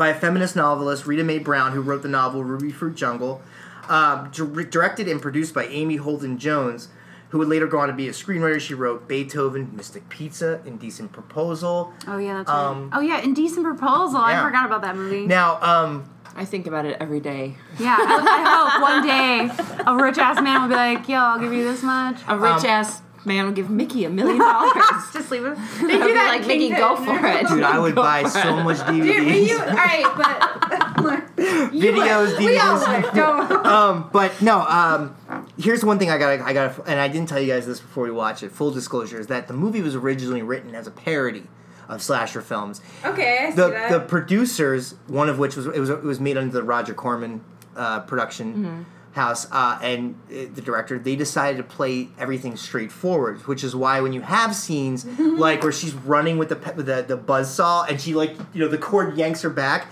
by a feminist novelist, Rita Mae Brown, who wrote the novel Rubyfruit Jungle, uh, dir- directed and produced by Amy Holden Jones, who would later go on to be a screenwriter. She wrote Beethoven, Mystic Pizza, Indecent Proposal. Oh yeah, that's Um, right. Oh yeah, Indecent Proposal. yeah. I forgot about that movie. Now, um, I think about it every day. Yeah, I, I hope one day a rich ass man will be like, "Yo, I'll give you this much." A rich ass man would give Mickey a million dollars. *laughs* Just leave it. *laughs* I'd be like, Mickey, go for it. dude, I would Go buy so it. much Dude, DVDs. you all right? But *laughs* videos, We all DVDs. would. Don't. Um, but no. Um, here's one thing I got. to I got, to and I didn't tell you guys this before we watch it. Full disclosure is that the movie was originally written as a parody of slasher films. Okay, I see The that. the producers, one of which was it was it was made under the Roger Corman uh, production. Mm-hmm. House uh, and uh, the director, they decided to play everything straightforward, which is why when you have scenes *laughs* like where she's running with the pe- with the the buzzsaw and she like you know the cord yanks her back,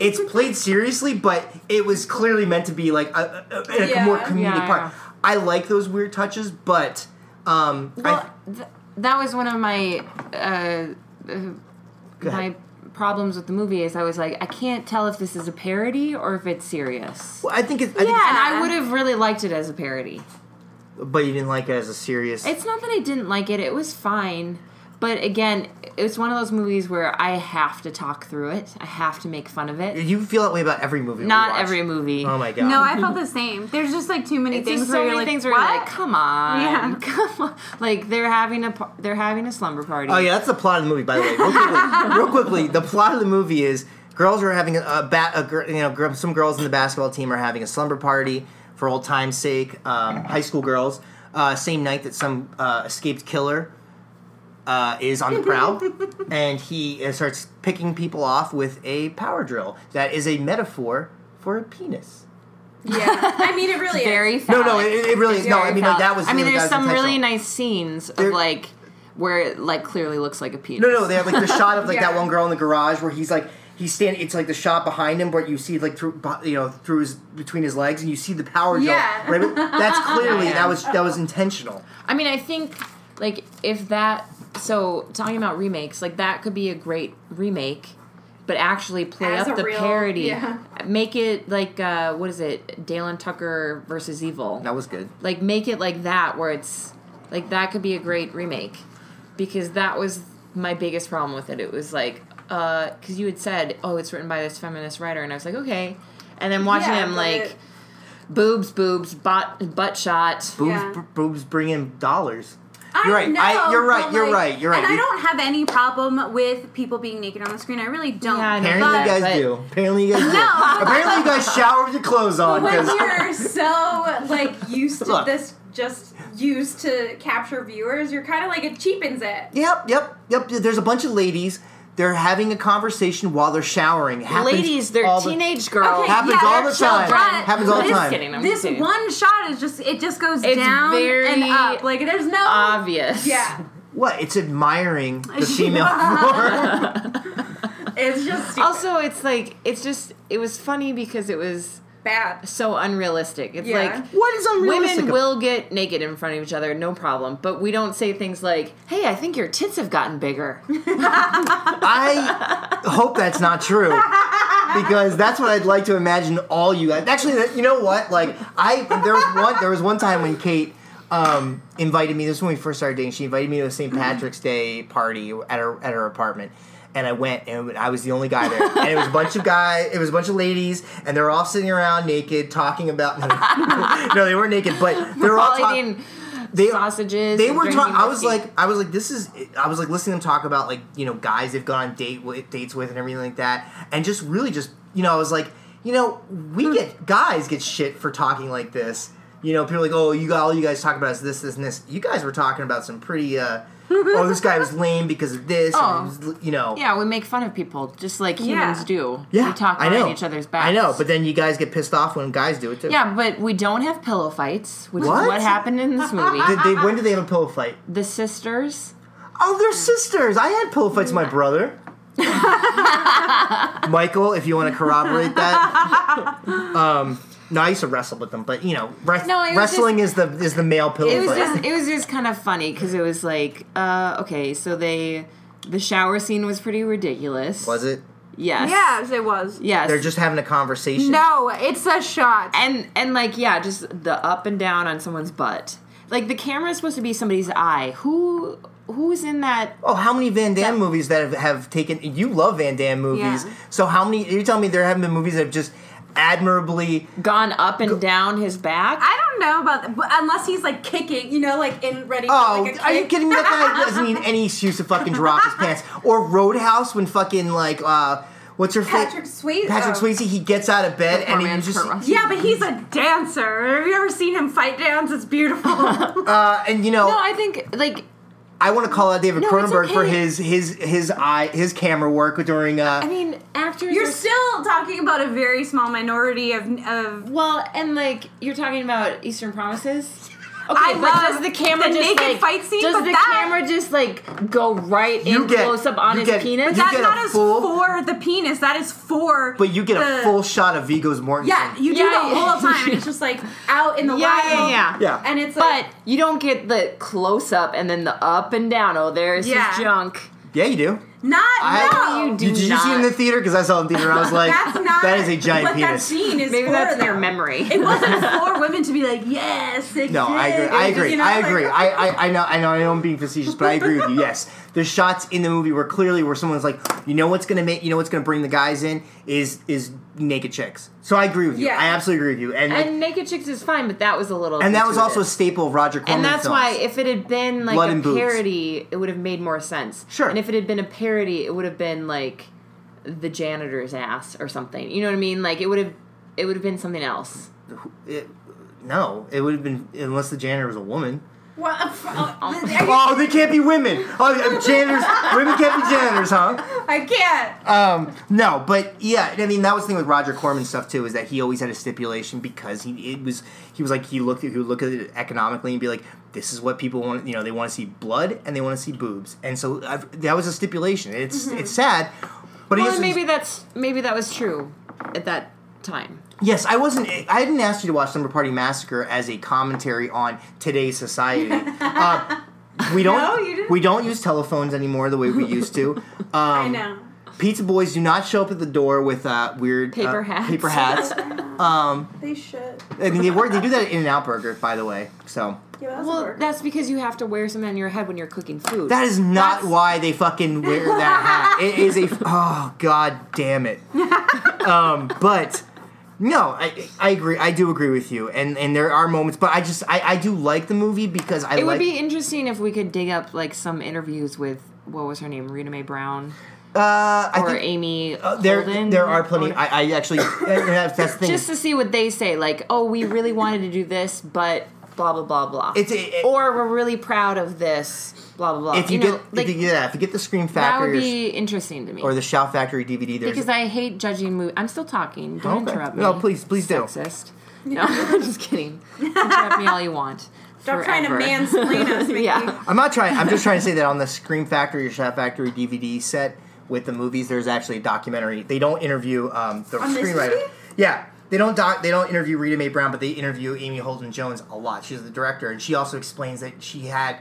it's played seriously, but it was clearly meant to be like a, a, a, a Yeah. more comedic Yeah, part. yeah. I like those weird touches, but um, Well, th- that was one of my uh, uh, Go ahead. my problems with the movie is I was like, I can't tell if this is a parody or if it's serious. I, I think it's. I think, Yeah. And I would have really liked it as a parody. but you didn't like it as a serious. It's not that I didn't like it; it was fine. But again, it's one of those movies where I have to talk through it. I have to make fun of it. you feel that way about every movie. we Not watch. every movie. Oh my god. No, I felt the same. There's just like too many It's things just where so you're many like, things where what? you're like, come on, Yeah. *laughs* come on. Like they're having a they're having a slumber party. Oh yeah, that's the plot of the movie. By the way, real quickly, *laughs* real quickly the plot of the movie is girls are having a, a bat. A, you know, some girls in the basketball team are having a slumber party for old time's sake. Um, high school girls. Uh, same night that some uh, escaped killer uh, is on the prowl, *laughs* and he uh, starts picking people off with a power drill. That is a metaphor for a penis. yeah, I mean it really *laughs* very is. No, phallic. no, it, it really is. No, I mean like, that was. I mean, that there's some really nice scenes There- of like where it like clearly looks like a penis. No, no, they have like the shot of like that one girl in the garage where he's like he's standing. It's like the shot behind him where you see like through you know through his between his legs and you see the power drill. Yeah. Right, that's clearly that was that was *laughs* intentional. I mean, I think like if that so talking about remakes, like that could be a great remake, but actually play As up the real- parody. yeah. Make it like uh what is it? Dale and Tucker versus Evil. That was good. Like make it like that where it's like that could be a great remake because that was my biggest problem with it. It was like uh cuz you had said, "Oh, it's written by this feminist writer." And I was like, "Okay." And then watching Yeah, him like it- boobs, boobs, butt butt shot. Boobs, Yeah. b- boobs bring in dollars. I You're right. know, I- you're right, you're like- right, you're right. And I don't have any problem with people being naked on the screen. I really don't. Yeah, I know. Apparently, you guys but- do. Apparently, you guys *laughs* do. No. Apparently, you guys shower with your clothes on. when 'cause- you're so like used to Look. this just used to capture viewers, you're kind of like it cheapens it. Yep, yep, yep. There's a bunch of ladies. They're having a conversation while they're showering. Happens Ladies, they're all the- teenage girls. Okay, Happens yeah, all they're the time. children. Happens all the This- time. kidding. I'm this kidding. one shot is just it just goes It's down very and up. Like there's no obvious. Yeah, What? It's admiring *laughs* the female *laughs* form. it's just stupid. Also, it's like it's just it was funny because it was bad. so unrealistic. It's Yeah. like What is unrealistic? women will get naked in front of each other, no problem. But we don't say things like, "Hey, I think your tits have gotten bigger." *laughs* I hope that's not true because that's what I'd like to imagine all you guys. Actually, you know what? Like I there was one there was one time when Cate um, invited me. This is when we first started dating. She invited me to a St. Patrick's Day party at her at her apartment. And I went, and I was the only guy there. And it was a bunch of guys, it was a bunch of ladies, and they were all sitting around naked, talking about. *laughs* No, they weren't naked, but they were all talking. they- sausages. They were talking. I was like, I was like, this is. I was like listening to them talk about like you know guys they've gone on date with dates with and everything like that, and just really just you know I was like, you know, we get guys get shit for talking like this. You know, people are like, oh, you got all you guys talk about is this, this, and this. You guys were talking about some pretty. uh *laughs* Oh, this guy was lame because of this. Oh. was, you know. yeah, we make fun of people just like humans Yeah. do. Yeah, we talk I know. each other's backs. I know, but then you guys get pissed off when guys do it too. yeah, but we don't have pillow fights, which What? is what happened in this movie. Did they, when did they have a pillow fight? the sisters. Oh, they're sisters. I had pillow fights with my brother. *laughs* Michael, if you want to corroborate that. *laughs* Um, no, I used to wrestle with them, but you know, wres- No, it was wrestling is the is the male pillow it was fight. just it was just kind of funny because it was like uh okay so they the shower scene was pretty ridiculous was it? yes Yes, it was. yes They're just having a conversation. No, it's a shot. and and like yeah just the up and down on someone's butt like the camera is supposed to be somebody's eye who who's in that Oh, how many Van Damme movies that have, have taken? You love Van Damme movies, Yeah. so how many? You're telling me there haven't been movies that have just admirably gone up and down his back I don't know about that, but unless he's like kicking, you know, like in ready. for, Oh, like, a are you kidding me? That guy *laughs* doesn't need any excuse to fucking drop his pants. Or Roadhouse when fucking like uh what's her face? Patrick Swayze. Patrick oh. Swayze. He gets out of bed and he just Yeah, but he's a dancer. Have you ever seen him fight dance? It's beautiful. *laughs* uh, and you know No, I think like I want to call out David No, it's Cronenberg for his his his eye his camera work during uh I mean after You're are- still talking about a very small minority of of. well, and like you're talking about Eastern Promises. Okay, I but love does the camera the just naked like fight scene, does but the that- camera just like go right in get- close up on you his get- penis? you That's get a not as for the penis. That is for. but you get the- a full shot of Viggo's Mortensen. Yeah, you do Yeah, the yeah. whole time, and *laughs* it's just like out in the Yeah, wild. yeah, yeah. Yeah. And it's like, But you don't get the close up and then the up and down. Oh, there's Yeah. his junk. Yeah, you do. not I- no. You do Did, did you see it in the theater? Because I saw it in the theater and I was *laughs* like, That's not. that is a giant what that scene is Maybe for. that's though. your memory. It wasn't *laughs* for women to be like, yes, sick No, I agree. I and just, agree. you know, I like- agree. I, I, I know. I know. I know. I'm being facetious, but I agree with you. Yes, the shots in the movie where clearly where someone's like, you know what's gonna make, you know what's gonna bring the guys in is is naked chicks. So I agree with you. Yeah. I absolutely agree with you. And And Naked Chicks is fine, but that was a little. and that was also a staple of Roger Corman And that's films. why if it had been like Blood a boobs. parody, it would have made more sense. Sure. And if it had been a parody, it would have been like the janitor's ass or something. You know what I mean? Like it would have it would have been something else. It, no, it would have been unless the janitor was a woman. What? Oh, Oh, they can't be women. Oh, uh, janitors. women can't be janitors, huh? I can't. Um, no, but yeah, I mean that was the thing with Roger Corman stuff too, is that he always had a stipulation because he it was he was like he looked he would look at it economically and be like, this is what people want. You know, they want to see blood and they want to see boobs, and so i that was a stipulation. It's it's sad, but Well, he and maybe that's maybe that was true at that time. Yes, I wasn't. I didn't ask you to watch Slumber Party Massacre as a commentary on today's society. *laughs* uh, we don't. No, you didn't. We don't use telephones anymore the way we used to. *laughs* Um, I know. Pizza boys do not show up at the door with uh, weird Paper uh, hats. Paper hats. *laughs* um, They should. I mean, they work. They do that at In and Out Burger, by the way. So Yeah, that's a Well, that's because you have to wear something on your head when you're cooking food. that is not That's- why they fucking wear that hat. It is a. Oh god damn it. um, but. No, I, I agree. I do agree with you, and and there are moments, but I just I, I do like the movie because I it like would be interesting if we could dig up like some interviews with what was her name, Rita Mae Brown uh, I or think, Amy Uh, there, Holden. there are plenty. I, I actually, that's, *laughs* that's the thing. just to see what they say. Like, oh, we really wanted to do this, but blah blah blah blah. It's a- it- or we're really proud of this. Blah blah blah. if you, know, get, like if you, yeah, if you get the Scream Factory, that Factory would or, be interesting to me. or the Shout Factory DVD, there's because I hate judging movies. I'm still talking. Don't Okay. interrupt me. No, please, please do. Sexist. No, *laughs* I'm just kidding. Interrupt me all you want. Stop trying to mansplain us, *laughs* yeah. I'm not trying. I'm just trying to say that on the Scream Factory or Shout Factory DVD set with the movies, there's actually a documentary. They don't interview um, the On screenwriter. movie? Yeah. They don't doc, they don't interview Rita Mae Brown, but they interview Amy Holden Jones a lot. She's the director, and she also explains that she had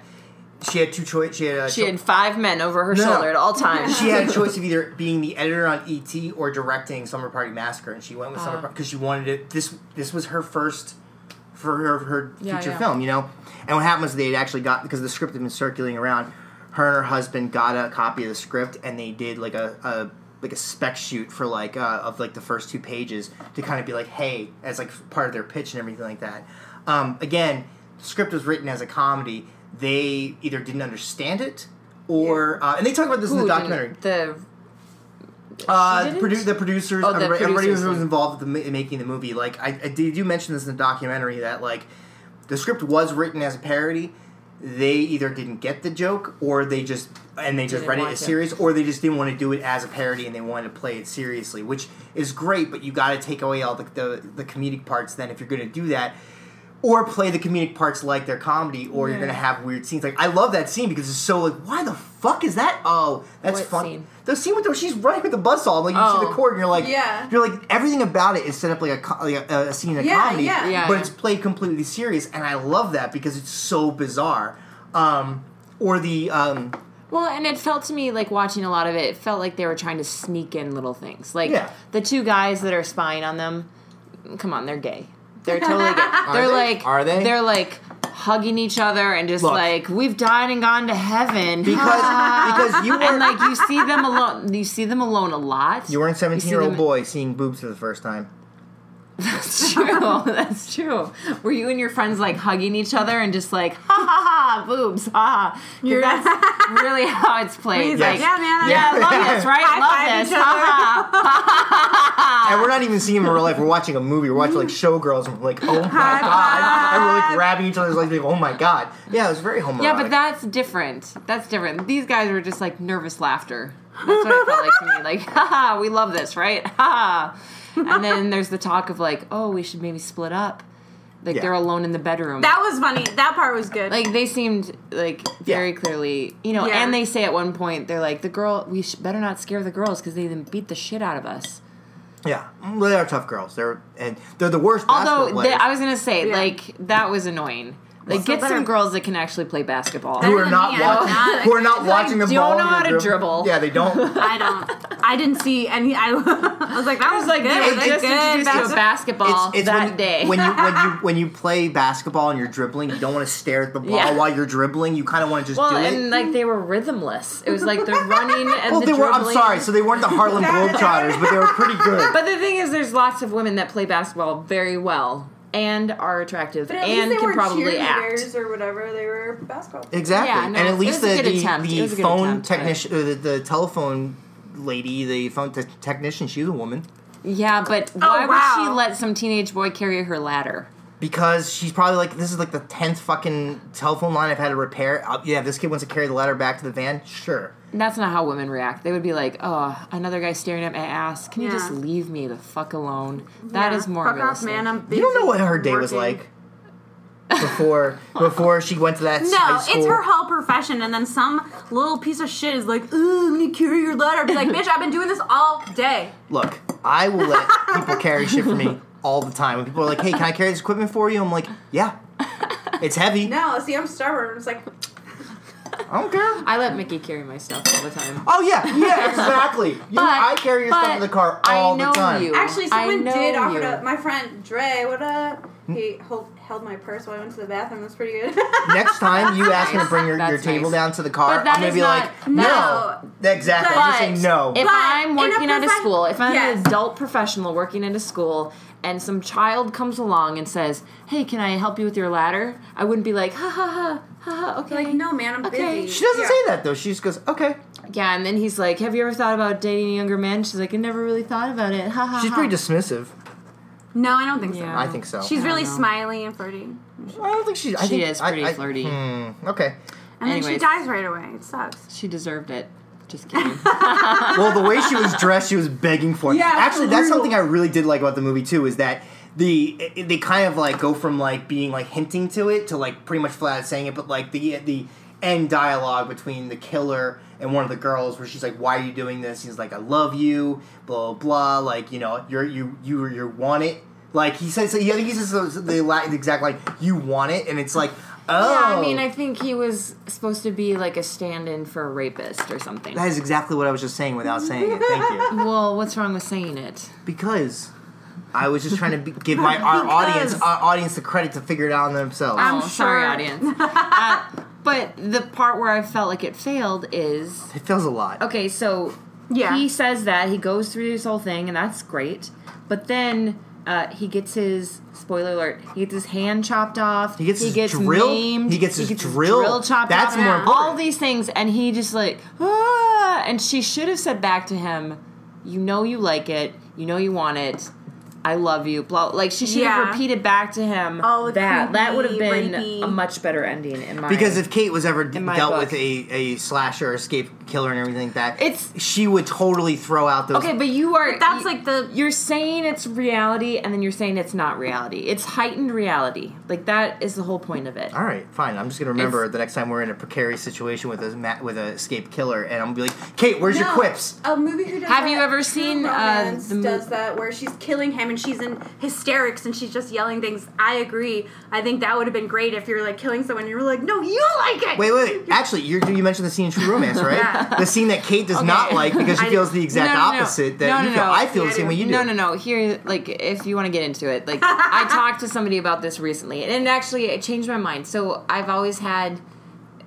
she had two choice. She had a She cho- had five men over her No, no. shoulder at all times. she had a *laughs* choice of either being the editor on ET or directing Slumber Party Massacre, and she went with Slumber Uh. Party because she wanted it. This this was her first for her her Yeah, feature yeah. film, you know. And what happened was they had actually got because the script had been circulating around. Her and her husband got a copy of the script, and they did like a. a like a spec shoot for like uh, of like the first two pages to kind of be like hey as like part of their pitch and everything like that. Um, again the script was written as a comedy. They either didn't understand it or uh, and they talk about this in the documentary. The uh, didn't? produ- the producers, Oh, the everybody, everybody who was involved with the, ma- making the movie, like I, I did you mention this in the documentary that like the script was written as a parody. They either didn't get the joke, or they just and they just Didn't read it as to. serious, or they just didn't want to do it as a parody and they wanted to play it seriously, which is great. But you got to take away all the, the the comedic parts. Then if you're going to do that, or play the comedic parts like they're comedy, or you're gonna have weird scenes. Like I love that scene because it's so like, why the fuck is that? Oh, that's What fun. scene? The scene with the she's running with the bus all like you see Oh. the cord, and you're like, Yeah. you're like everything about it is set up like a co- like a, a scene of Yeah, comedy, yeah. Yeah, but yeah. it's played completely serious, and I love that because it's so bizarre. Um, or the um, Well, and it felt to me like watching a lot of it. It felt like they were trying to sneak in little things, like Yeah. the two guys that are spying on them. Come on, they're gay. They're totally gay. *laughs* they're they? like, Are they? They're like hugging each other and just Look. like we've died and gone to heaven because *laughs* because you and weren't like you see them alone. You see them alone a lot. you weren't see seventeen year old boy seeing boobs for the first time. That's true. *laughs* That's true. Were you and your friends like hugging each other and just like ha ha ha ha, boobs, ha. 'Cause You're- that's *laughs* really how it's played. He's like, like, yeah, man. yeah, I *laughs* love this, right? High love this. each other. Ha, ha. And we're not even seeing him in real life. We're watching a movie. We're watching like showgirls, and we're like, oh my god! And we're like grabbing each other's legs, like, oh my god! Yeah, it was very homoerotic. Yeah, but that's different. That's different. These guys were just like nervous laughter. That's what it felt like to me. Like, haha, we love this, right? Ha. And then there's the talk of like, oh, we should maybe split up. Like Yeah. they're alone in the bedroom. That was funny. That part was good. like they seemed like very Yeah. clearly, you know. Yeah. And they say at one point they're like, the girl, we sh- better not scare the girls because they then beat the shit out of us. yeah, they are tough girls. They're and they're the worst. Although they. I was gonna say, Yeah. like that was annoying. Like So get some girls that can actually play basketball. who are not me, watching, not. who are not watching the ball. don't know how to dribble. Yeah, they don't. *laughs* I don't. I didn't see any. I, *laughs* I was like, that was was like, good. they were just good. introduced to That's- basketball that when, day. when you when you *laughs* when you play basketball and you're dribbling, you don't want to stare at the ball Yeah. while you're dribbling. You kind of want to just well, do it. and like they were rhythmless. It was like they're running and well, the they were. I'm sorry. So they weren't the Harlem Globetrotters, but they were pretty good. But the thing is, there's lots of women that play basketball very well and are attractive But at and least they can were probably act. cheerleaders or whatever. They were basketball. players. Exactly, Yeah, no, and at it least was a the good the, attempt. It the was a good phone attempt, but- technician, uh, the, the telephone lady, the phone te- technician, she was a woman Yeah, but why would wow. she let some teenage boy carry her ladder? because she's probably like, this is like the tenth fucking telephone line I've had to repair. Uh, yeah, this kid wants to carry the ladder back to the van. Sure. That's not how women react. They would be like, "Oh, another guy staring at my ass. Can you Yeah. just leave me the fuck alone?" That Yeah. is more Fuck off, realistic. man. I'm busy You don't know what her day was working. like before *laughs* before she went to that No, high school. it's her whole profession, and then some little piece of shit is like, "Ooh, I'm gonna carry your ladder." Be like, "Bitch, I've been doing this all day." Look, I will let people carry shit for me all the time. When people are like, "Hey, can I carry this equipment for you?" I'm like, "Yeah." It's heavy. No, see, I'm stubborn. It's like, I don't care. I let Mickey carry my stuff all the time. Oh yeah, yeah, *laughs* exactly. You, But- I carry your stuff in the car I all know the time. you. actually, I someone know did offer you. to. My friend Dre, what up? He hold, held my purse while I went to the bathroom. That's pretty good. *laughs* Next time you ask me to bring your, your table nice. down to the car, I'm gonna be not- like, no. no. Exactly. I'm But gonna no. If But I'm in a working at a profe- school, if I'm Yes. an adult professional working at a school, and some child comes along and says, "Hey, can I help you with your ladder?" I wouldn't be like, "Ha ha ha, ha ha." Okay. like, no, man, I'm Okay. busy. she doesn't Yeah. say that though. She just goes, okay. Yeah, and then he's like, "Have you ever thought about dating a younger man?" She's like, "I never really thought about it." Ha ha. She's ha. pretty dismissive. No, I don't think so. I think so. She's I really don't know. smiley and flirty, I don't think she's. I She think, is pretty I- flirty. Hmm, okay. and then she dies right away. It sucks. She deserved it. Just *laughs* kidding. Well, the way she was dressed, she was begging for it. Yeah, Actually, for that's something I really did like about the movie too. Is that the it- they kind of like go from like being like hinting to it to like pretty much flat out saying it, but like the the end dialogue between the killer and one of the girls where she's like, "Why are you doing this?" He's like, "I love you," blah blah blah. Like you know, you're you you you want it. Like he says, yeah, I think he says the, the, the exact like, "You want it," and it's like, oh, Yeah, I oh. mean, I think he was supposed to be like a stand-in for a rapist or something. that is exactly what I was just saying without saying it. Thank you. *laughs* Well, what's wrong with saying it? Because I was just trying to be, give my our *laughs* audience our audience the credit to figure it out on themselves. I'm oh, sorry, sure. audience. *laughs* uh, but the part where I felt like it failed is it feels a lot. okay. So Yeah. he says that he goes through this whole thing, and that's great. But then uh, he gets his spoiler alert. He gets his hand chopped off. He gets his drill- maimed. he gets his drill. chopped That's off. more important. All these things, and he just like ah. And she should have said back to him, "You know you like it. You know you want it." I love you. Blah. Like she should have repeated back to him All the that. That would have been rapey. a much better ending in my. Because if Cate was ever d- dealt book. with a, a slasher, escape killer, and everything like that, It's- she would totally throw out those. okay, but you are. That's you- like the You're saying it's reality, and then you're saying it's not reality. It's heightened reality. Like that is the whole point of it. All right, fine. I'm just gonna remember It's- the next time we're in a precarious situation with a ma- with a escape killer, and I'm gonna be like, Cate, where's your quips? A movie who does Have that, you ever seen, uh, Romance the mo- does that where she's killing him and she's in hysterics and she's just yelling things. I agree. I think that would have been great if you're like killing someone and you're like, no, you like it. Wait, wait, wait. Actually, you you mentioned the scene in True Romance, right? Yeah. *laughs* The scene that Cate does Okay. not like because she I- feels the exact No, no, no. opposite that No, you no, feel. no. I feel Yeah, the same way you do. No, no, no. Here, like, if you want to get into it, like, I *laughs* talked to somebody about this recently, and actually, it changed my mind. So, I've always had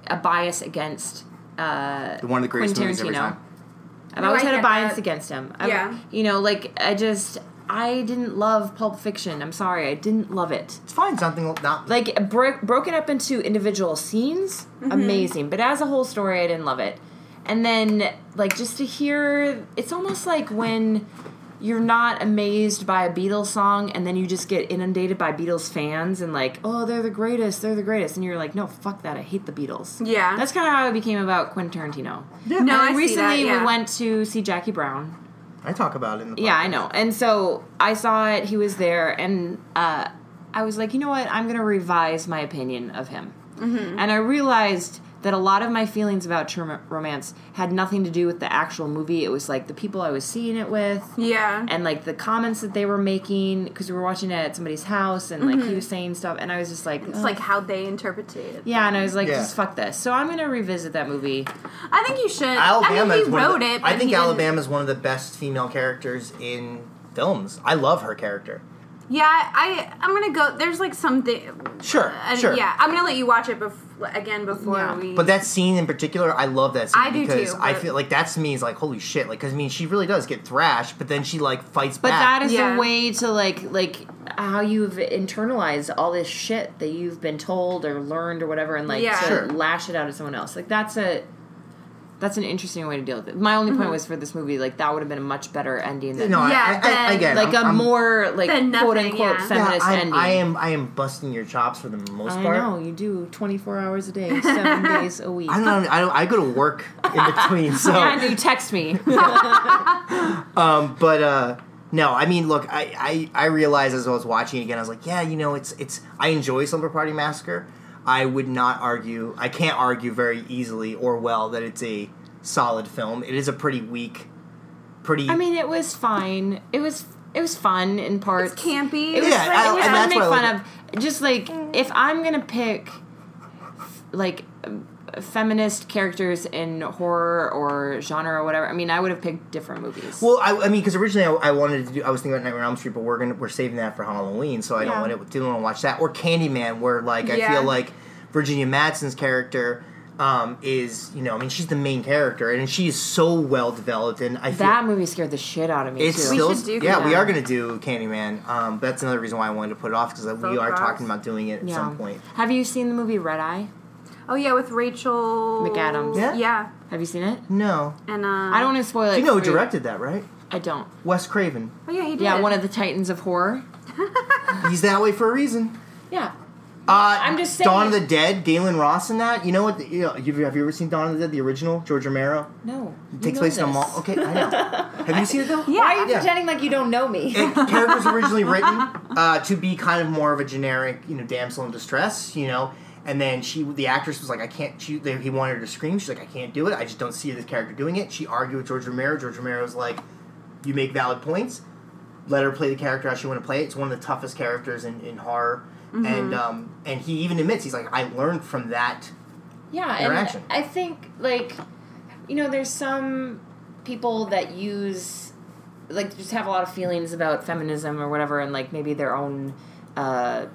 a bias against uh, One of the greatest Quentin movies every Tarantino. time. I've always I had a bias that. against him. I've- Yeah. You know, like I just I didn't love Pulp Fiction. I'm sorry, I didn't love it. It's fine. Something not Like bro- broken up into individual scenes, Mm-hmm. amazing. But as a whole story, I didn't love it. And then like just to hear, it's almost like when you're not amazed by a Beatles song and then you just get inundated by Beatles fans and like, oh, they're the greatest, they're the greatest, and you're like, no, fuck that, I hate the Beatles. Yeah. That's kind of how it became about Quentin Tarantino. Yeah. No, I And see recently that, yeah. we went to see Jackie Brown. I talk about it in the Yeah, I know. And so I saw it. He was there, and uh, I was like, you know what? I'm gonna revise my opinion of him. Mm-hmm. And I realized that a lot of my feelings about true romance had nothing to do with the actual movie. It was like the people I was seeing it with. Yeah. And like the comments that they were making, because we were watching it at somebody's house, and like he was saying stuff, and I was just like, It's "Ugh." like how they interpreted it. yeah, and I was like, Yeah. just fuck this. So I'm gonna revisit that movie. I think you should. Alabama I mean, he wrote the- it. But I think Alabama is one of the best female characters in films. I love her character. Yeah, I I'm gonna go. There's like something. Sure, uh, sure. Yeah, I'm gonna let you watch it bef- again before Yeah. we. But that scene in particular, I love that scene I do because too, I feel like that to me is like holy shit. Like, because I mean, she really does get thrashed, but then she like fights But back. that is Yeah. a way to like like how you've internalized all this shit that you've been told or learned or whatever, and like Yeah. to Sure. lash it out at someone else. Like that's a that's an interesting way to deal with it. My only Mm-hmm. point was for this movie, like that would have been a much better ending than no, I- Yeah, I, I, then- again, like I'm, a I'm- more like Than quote nothing, unquote yeah. yeah, feminist I'm, ending. I am. I am busting your chops for the most I part. know you do twenty four hours a day, seven *laughs* days a week. I don't. know, I don't. I go to work in between, so. *laughs* yeah, you text me. *laughs* Um, but uh, no, I mean, look, I, I I realized as I was watching it again, I was like, yeah, you know, it's it's. I enjoy Slumber Party Massacre. I would not argue. I can't argue very easily or well that it's a solid film. It is a pretty weak, pretty. I mean, it was fine. It was it was fun in parts. It's campy. It was Yeah, fun, I- it was and fun that's to make what I fun of. Just like if I'm gonna pick like um, feminist characters in horror or genre or whatever, I mean, I would have picked different movies. well, I, I mean, because originally I, I wanted to do. I was thinking about Nightmare on Elm Street, but we're gonna we're saving that for Halloween, so I Yeah. don't want to didn't want to watch that or Candyman, where like I Yeah. feel like Virginia Madsen's character. Um, is you know I mean she's the main character and she is so well developed and I feel that movie scared the shit out of me It's too. We still, should do yeah, we are going to do Candyman. Um, that's another reason why I wanted to put it off because we are talking about doing it at yeah. some point. Have you seen the movie Red Eye? Oh yeah, with Rachel McAdams. Yeah? Yeah, Have you seen it? No, and uh, I don't want to spoil it. you know who for directed that, right? I don't. Wes Craven. Oh yeah, he did. Yeah, one of the titans of horror. *laughs* He's that way for a reason. Yeah. Uh, I'm just saying. Dawn of the Dead, Gaylen Ross in that. You know what? The, you know, have you ever seen Dawn of the Dead, the original, George Romero? No. It takes place in a mall. Okay, I know. *laughs* have you seen it though? Yeah. Why are you Yeah. pretending like you don't know me? It, *laughs* characters originally written uh, to be kind of more of a generic, you know, damsel in distress, you know. And then she, the actress, was like, "I can't." She, they, he wanted her to scream. She's like, "I can't do it. I just don't see this character doing it." She argued with George Romero. George Romero was like, "You make valid points. Let her play the character how she want to play it." It's one of the toughest characters in, in horror, and um, and he even admits he's like, "I learned from that." Yeah, interaction. and I think like you know, there's some people that use like just have a lot of feelings about feminism or whatever, and like maybe their own uh,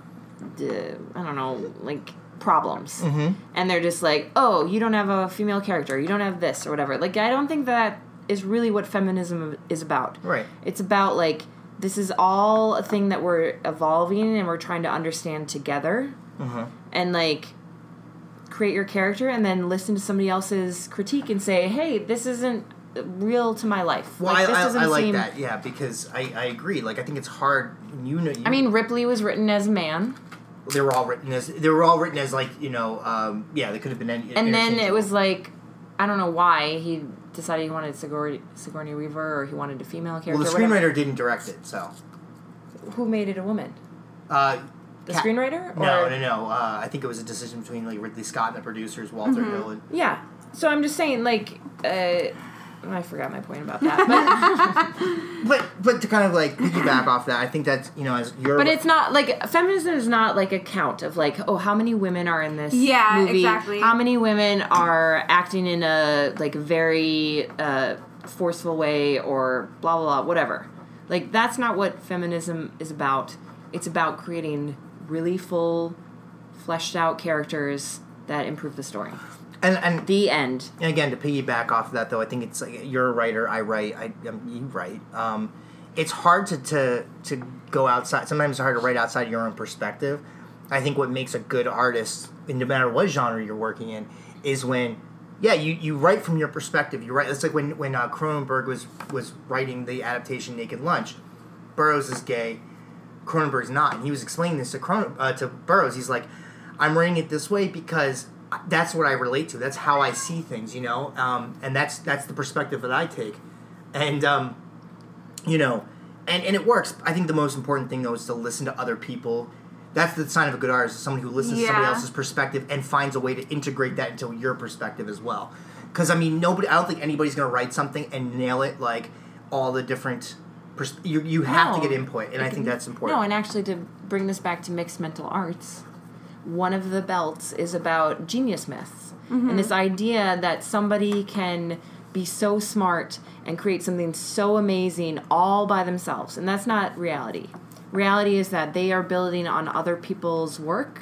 I don't know, like problems, Mhm. and they're just like, oh, you don't have a female character, you don't have this or whatever. Like, I don't think that is really what feminism is about. Right. It's about like this is all a thing that we're evolving and we're trying to understand together Mm-hmm. and like create your character and then listen to somebody else's critique and say, "Hey, this isn't real to my life." Well, like, I, this I, I like seem- that. Yeah, because I, I agree. Like, I think it's hard. You know, you, I mean, Ripley was written as a man, they were all written as they were all written as like you know, um, yeah, they could have been any. and then it was like, I don't know why he decided he wanted Sigourney, Sigourney Weaver or he wanted a female character. Well, the screenwriter didn't direct it, so. Who made it a woman? Uh, The Ca- screenwriter? no, no, no. Uh, I think it was a decision between like Ridley Scott and the producers, Walter Mm-hmm. Hill. And, Yeah. So I'm just saying, like, uh, I forgot my point about that, but. *laughs* but but to kind of like piggyback off that, I think that's you know as your But it's not like feminism is not like a count of like oh how many women are in this Yeah, movie exactly. how many women are acting in a like very uh, forceful way or blah blah blah whatever like that's not what feminism is about it's about creating really full fleshed out characters that improve the story And and The end. And again, to piggyback off of that, though, I think it's like you're a writer, I write, I um, you write. Um, it's hard to, to to go outside. Sometimes it's hard to write outside your own perspective. I think what makes a good artist, and no matter what genre you're working in, is when, yeah, you, you write from your perspective. You write. It's like when when uh, Cronenberg was was writing the adaptation Naked Lunch. Burroughs is gay, Cronenberg's not, and he was explaining this to Cronen, uh, to Burroughs. He's like, I'm writing it this way because that's what I relate to. That's how I see things, you know, um, and that's that's the perspective that I take, and um, you know, and and it works. I think the most important thing though is to listen to other people. That's the sign of a good artist: is somebody who listens to somebody else's perspective and finds a way to integrate that into your perspective as well. Because I mean, nobody. I don't think anybody's gonna write something and nail it like all the different. You you have to get input, and I think that's important. No, and actually, to bring this back to mixed mental arts, one of the belts is about genius myths. And mm-hmm. this idea that somebody can be so smart and create something so amazing all by themselves. And that's not reality. Reality is that they are building on other people's work.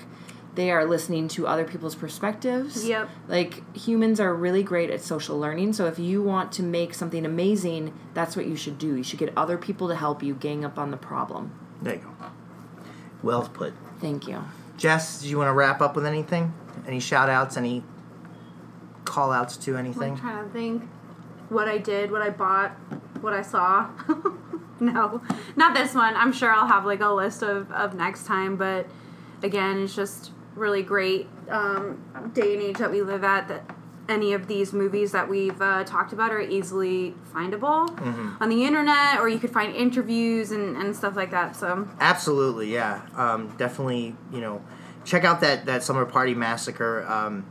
They are listening to other people's perspectives. Yep. Like humans are really great at social learning. So if you want to make something amazing, that's what you should do. You should get other people to help you gang up on the problem. there you go. Well put. Thank you. Jess, do you want to wrap up with anything? Any shout outs? Any call outs to anything? I'm trying to think what I did, what I bought, what I saw. *laughs* no, not this one. I'm sure I'll have like a list of, of next time, but again, it's just really great um, day and age that we live at that any of these movies that we've uh, talked about are easily findable on the internet or you could find interviews and, and stuff like that so Absolutely, yeah. Um, definitely, you know, check out that, that Slumber Party Massacre, um,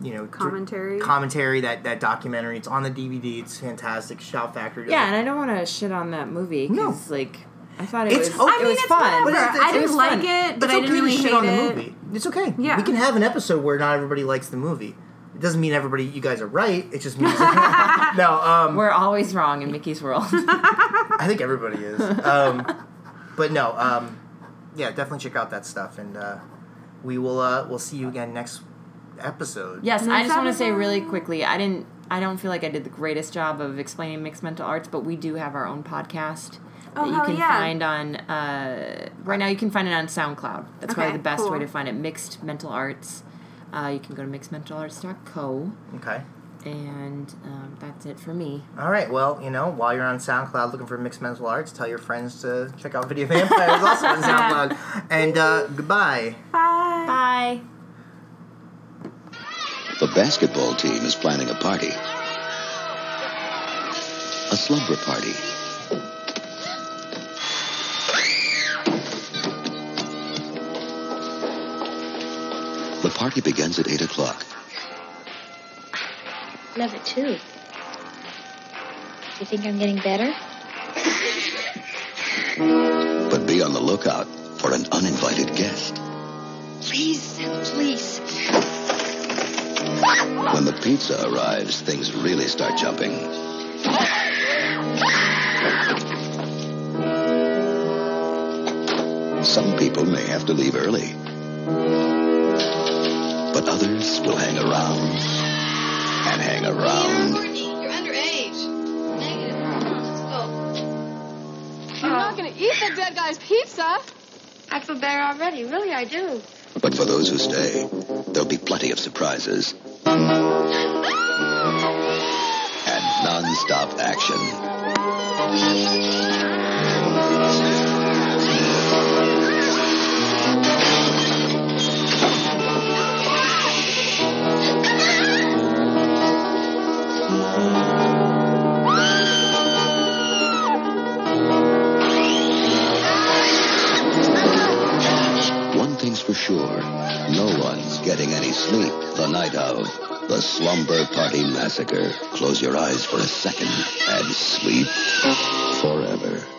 you know, dr- Commentary. commentary, that, that documentary. It's on the DVD. It's fantastic. Shout Factory. Yeah, and I don't want to shit on that movie No. because, like, I thought it It's was okay. it I mean, was it's fun. whatever. it's- I didn't was like fun. it, but it's I okay didn't really to shit hate on the movie. It's okay. Yeah. We can have an episode where not everybody likes the movie. It doesn't mean everybody, you guys are right. It just means. *laughs* no, um, We're always wrong in Mickey's world. *laughs* I think everybody is. Um, but no, um, yeah, definitely check out that stuff, and uh, we will. Uh, we'll see you again next episode. yes, I just want to say really quickly. I didn't. I don't feel like I did the greatest job of explaining mixed mental arts, but we do have our own podcast Oh, that you can yeah. find on. Uh, right now, you can find it on SoundCloud. That's probably the best cool. way to find it. Mixed mental arts. Uh, you can go to mixedmentalarts.co, Okay. and um, that's it for me. All right. Well, you know, while you're on SoundCloud looking for mixed mental arts, tell your friends to check out Video Vampires also on *laughs* SoundCloud. And uh, goodbye. Bye. Bye. The basketball team is planning a party. A slumber party. Party begins at 8 o'clock. Love it too. You think I'm getting better? But be on the lookout for an uninvited guest. Please, please. When the pizza arrives, things really start jumping. Some people may have to leave early. But others will hang around and hang around. Courtney, you're underage. Negative. Let's go. You're not gonna eat the dead guy's pizza. I feel better already. Really, I do. But for those who stay, there'll be plenty of surprises. *laughs* And non-stop action. *laughs* One thing's for sure, no one's getting any sleep the night of the Slumber Party Massacre. Close your eyes for a second and sleep forever.